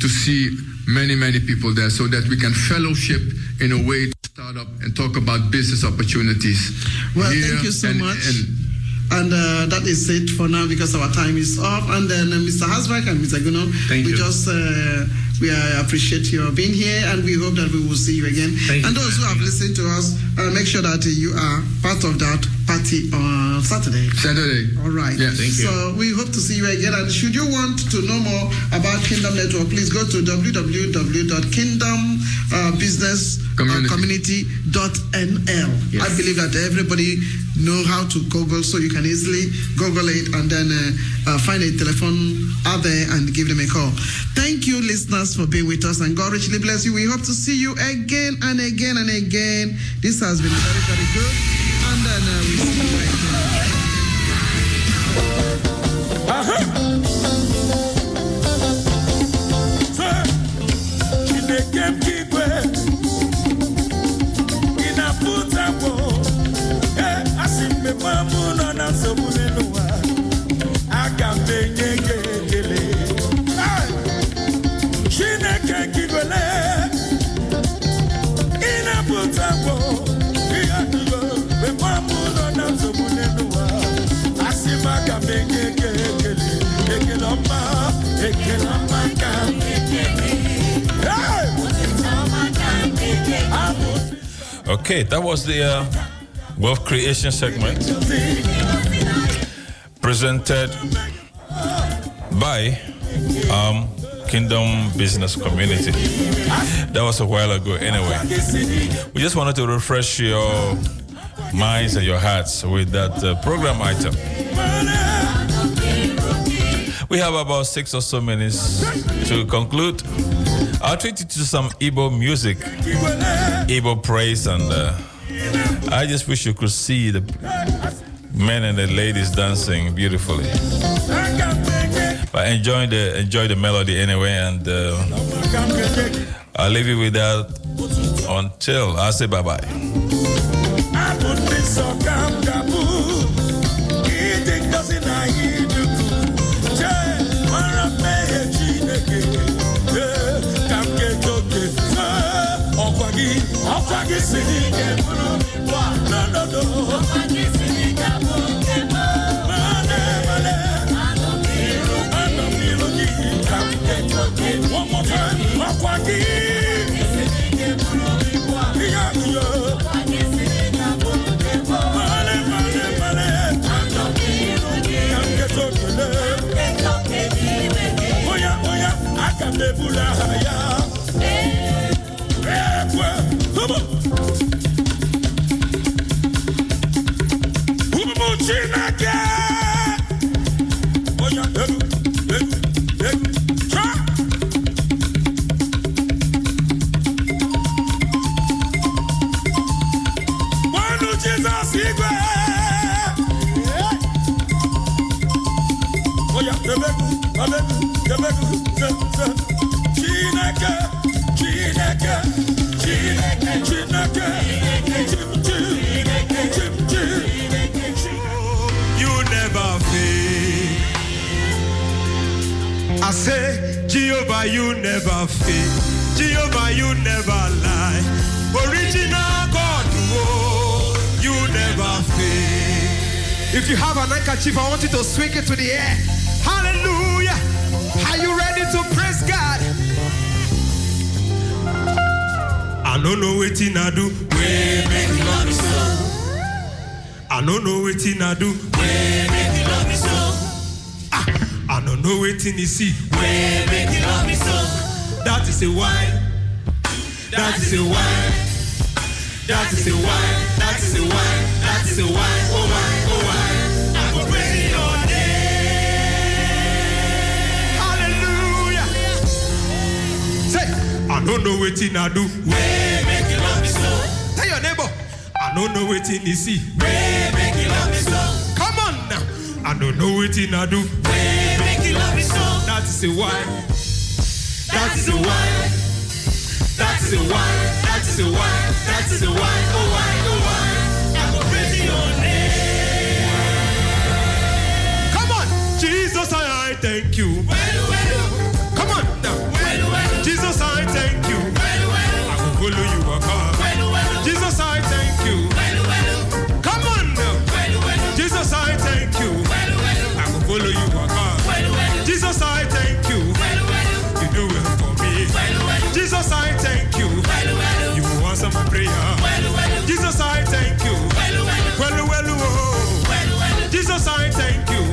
[SPEAKER 12] to see many, many people there so that we can fellowship in a way to start up and talk about business opportunities.
[SPEAKER 9] Well, thank you so
[SPEAKER 12] and-
[SPEAKER 9] much.
[SPEAKER 12] and
[SPEAKER 9] And uh, that is it for now because our time is up. And then uh, Mr. Hasbach and Mr. Guno,
[SPEAKER 14] Thank
[SPEAKER 9] we
[SPEAKER 14] you.
[SPEAKER 9] just uh, we uh, appreciate your being here, and we hope that we will see you again.
[SPEAKER 14] Thank you
[SPEAKER 9] and those who have listened to us, uh, make sure that you are part of that party on Saturday.
[SPEAKER 12] Saturday.
[SPEAKER 9] All right.
[SPEAKER 12] Yes. Thank you.
[SPEAKER 9] So we hope to see you again. And should you want to know more about Kingdom Network, please go to www.kingdombusinesscommunity.nl. I believe that everybody know how to Google, so you can easily Google it and then uh, uh, find a telephone out there and give them a call. Thank you, listeners, for being with us, and God richly bless you. We hope to see you again and again and again. This has been very, very good. And then uh, we
[SPEAKER 5] Okay, that was the uh, wealth creation segment presented by um, Kingdom Business Community. That was a while ago, anyway. We just wanted to refresh your minds and your hearts with that uh, program item. We have about six or so minutes to conclude. I'll treat you to some Igbo music, Igbo praise, and uh, I just wish you could see the men and the ladies dancing beautifully. But enjoy the enjoy the melody anyway, and uh, I'll leave you with that until I say bye bye.
[SPEAKER 15] One more time ọkwa
[SPEAKER 16] Jehovah, you never fail. Jehovah, you never lie. Original God, oh, you never fail. If you have an handkerchief, I want you to swing it to the air. Hallelujah. Are you ready to praise God? I don't know what I do. We make love so. I don't know what I do. We know what you see. Way make you love me so. That is a wine. That is a wine. That is a wine. That is a wine. That is a wine. Oh wine. Oh wine. I will praise your name. Hallelujah. Say, I don't know what I do. Way make you love me so. Tell your neighbor. I don't know what you see. Way make you love me so. Come on now. I don't know what I do. So. That is a wine. That is a wine. That is a wine. That is a wine. That is a wine. Oh wine. Oh wine. I will praise your name. Come on, Jesus, I, I thank you. Come on now. Jesus, I thank you. I will follow you, Aka. Jesus, I thank you. Jesus, I thank you. You answer my prayer. Jesus, I thank you. Well, well, oh. Jesus, I thank you.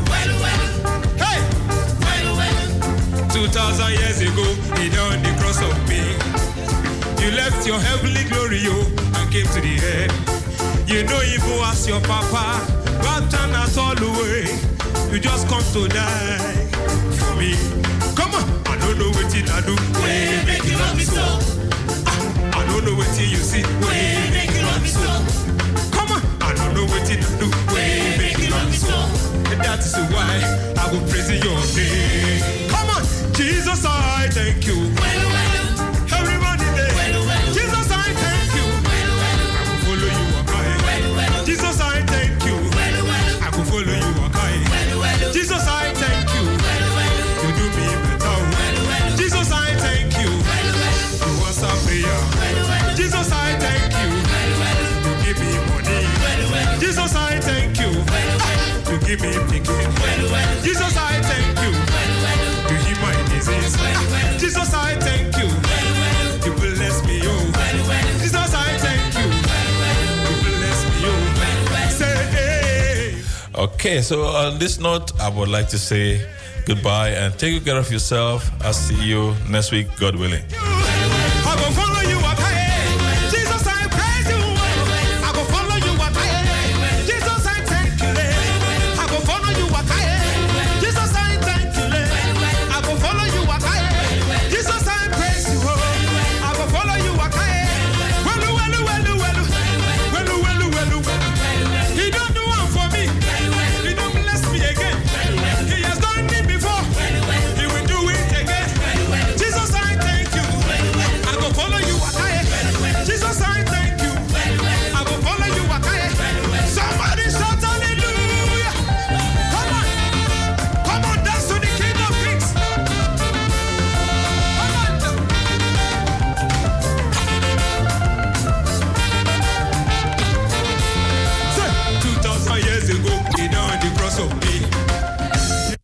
[SPEAKER 16] Hey! 2,000 years ago, he done the cross of me. You left your heavenly glory, oh, and came to the earth. You know evil as your papa, but turn us all away. You just come to die for me. Come on, I don't know what I do. Way make you love me so. Ah, I don't know what you see. Way make you love me so. Come on, I don't know what I do. Way make you love me so. And that is why I will praise your name. Come on, Jesus, I thank you. Me ticket. Jesus, I thank you. You heal my disease. Jesus, I thank you. You bless me, oh. Jesus, I thank you. You bless me, oh. Say, hey.
[SPEAKER 5] Okay, so on this note, I would like to say goodbye and take good care of yourself. I'll see you next week, God willing.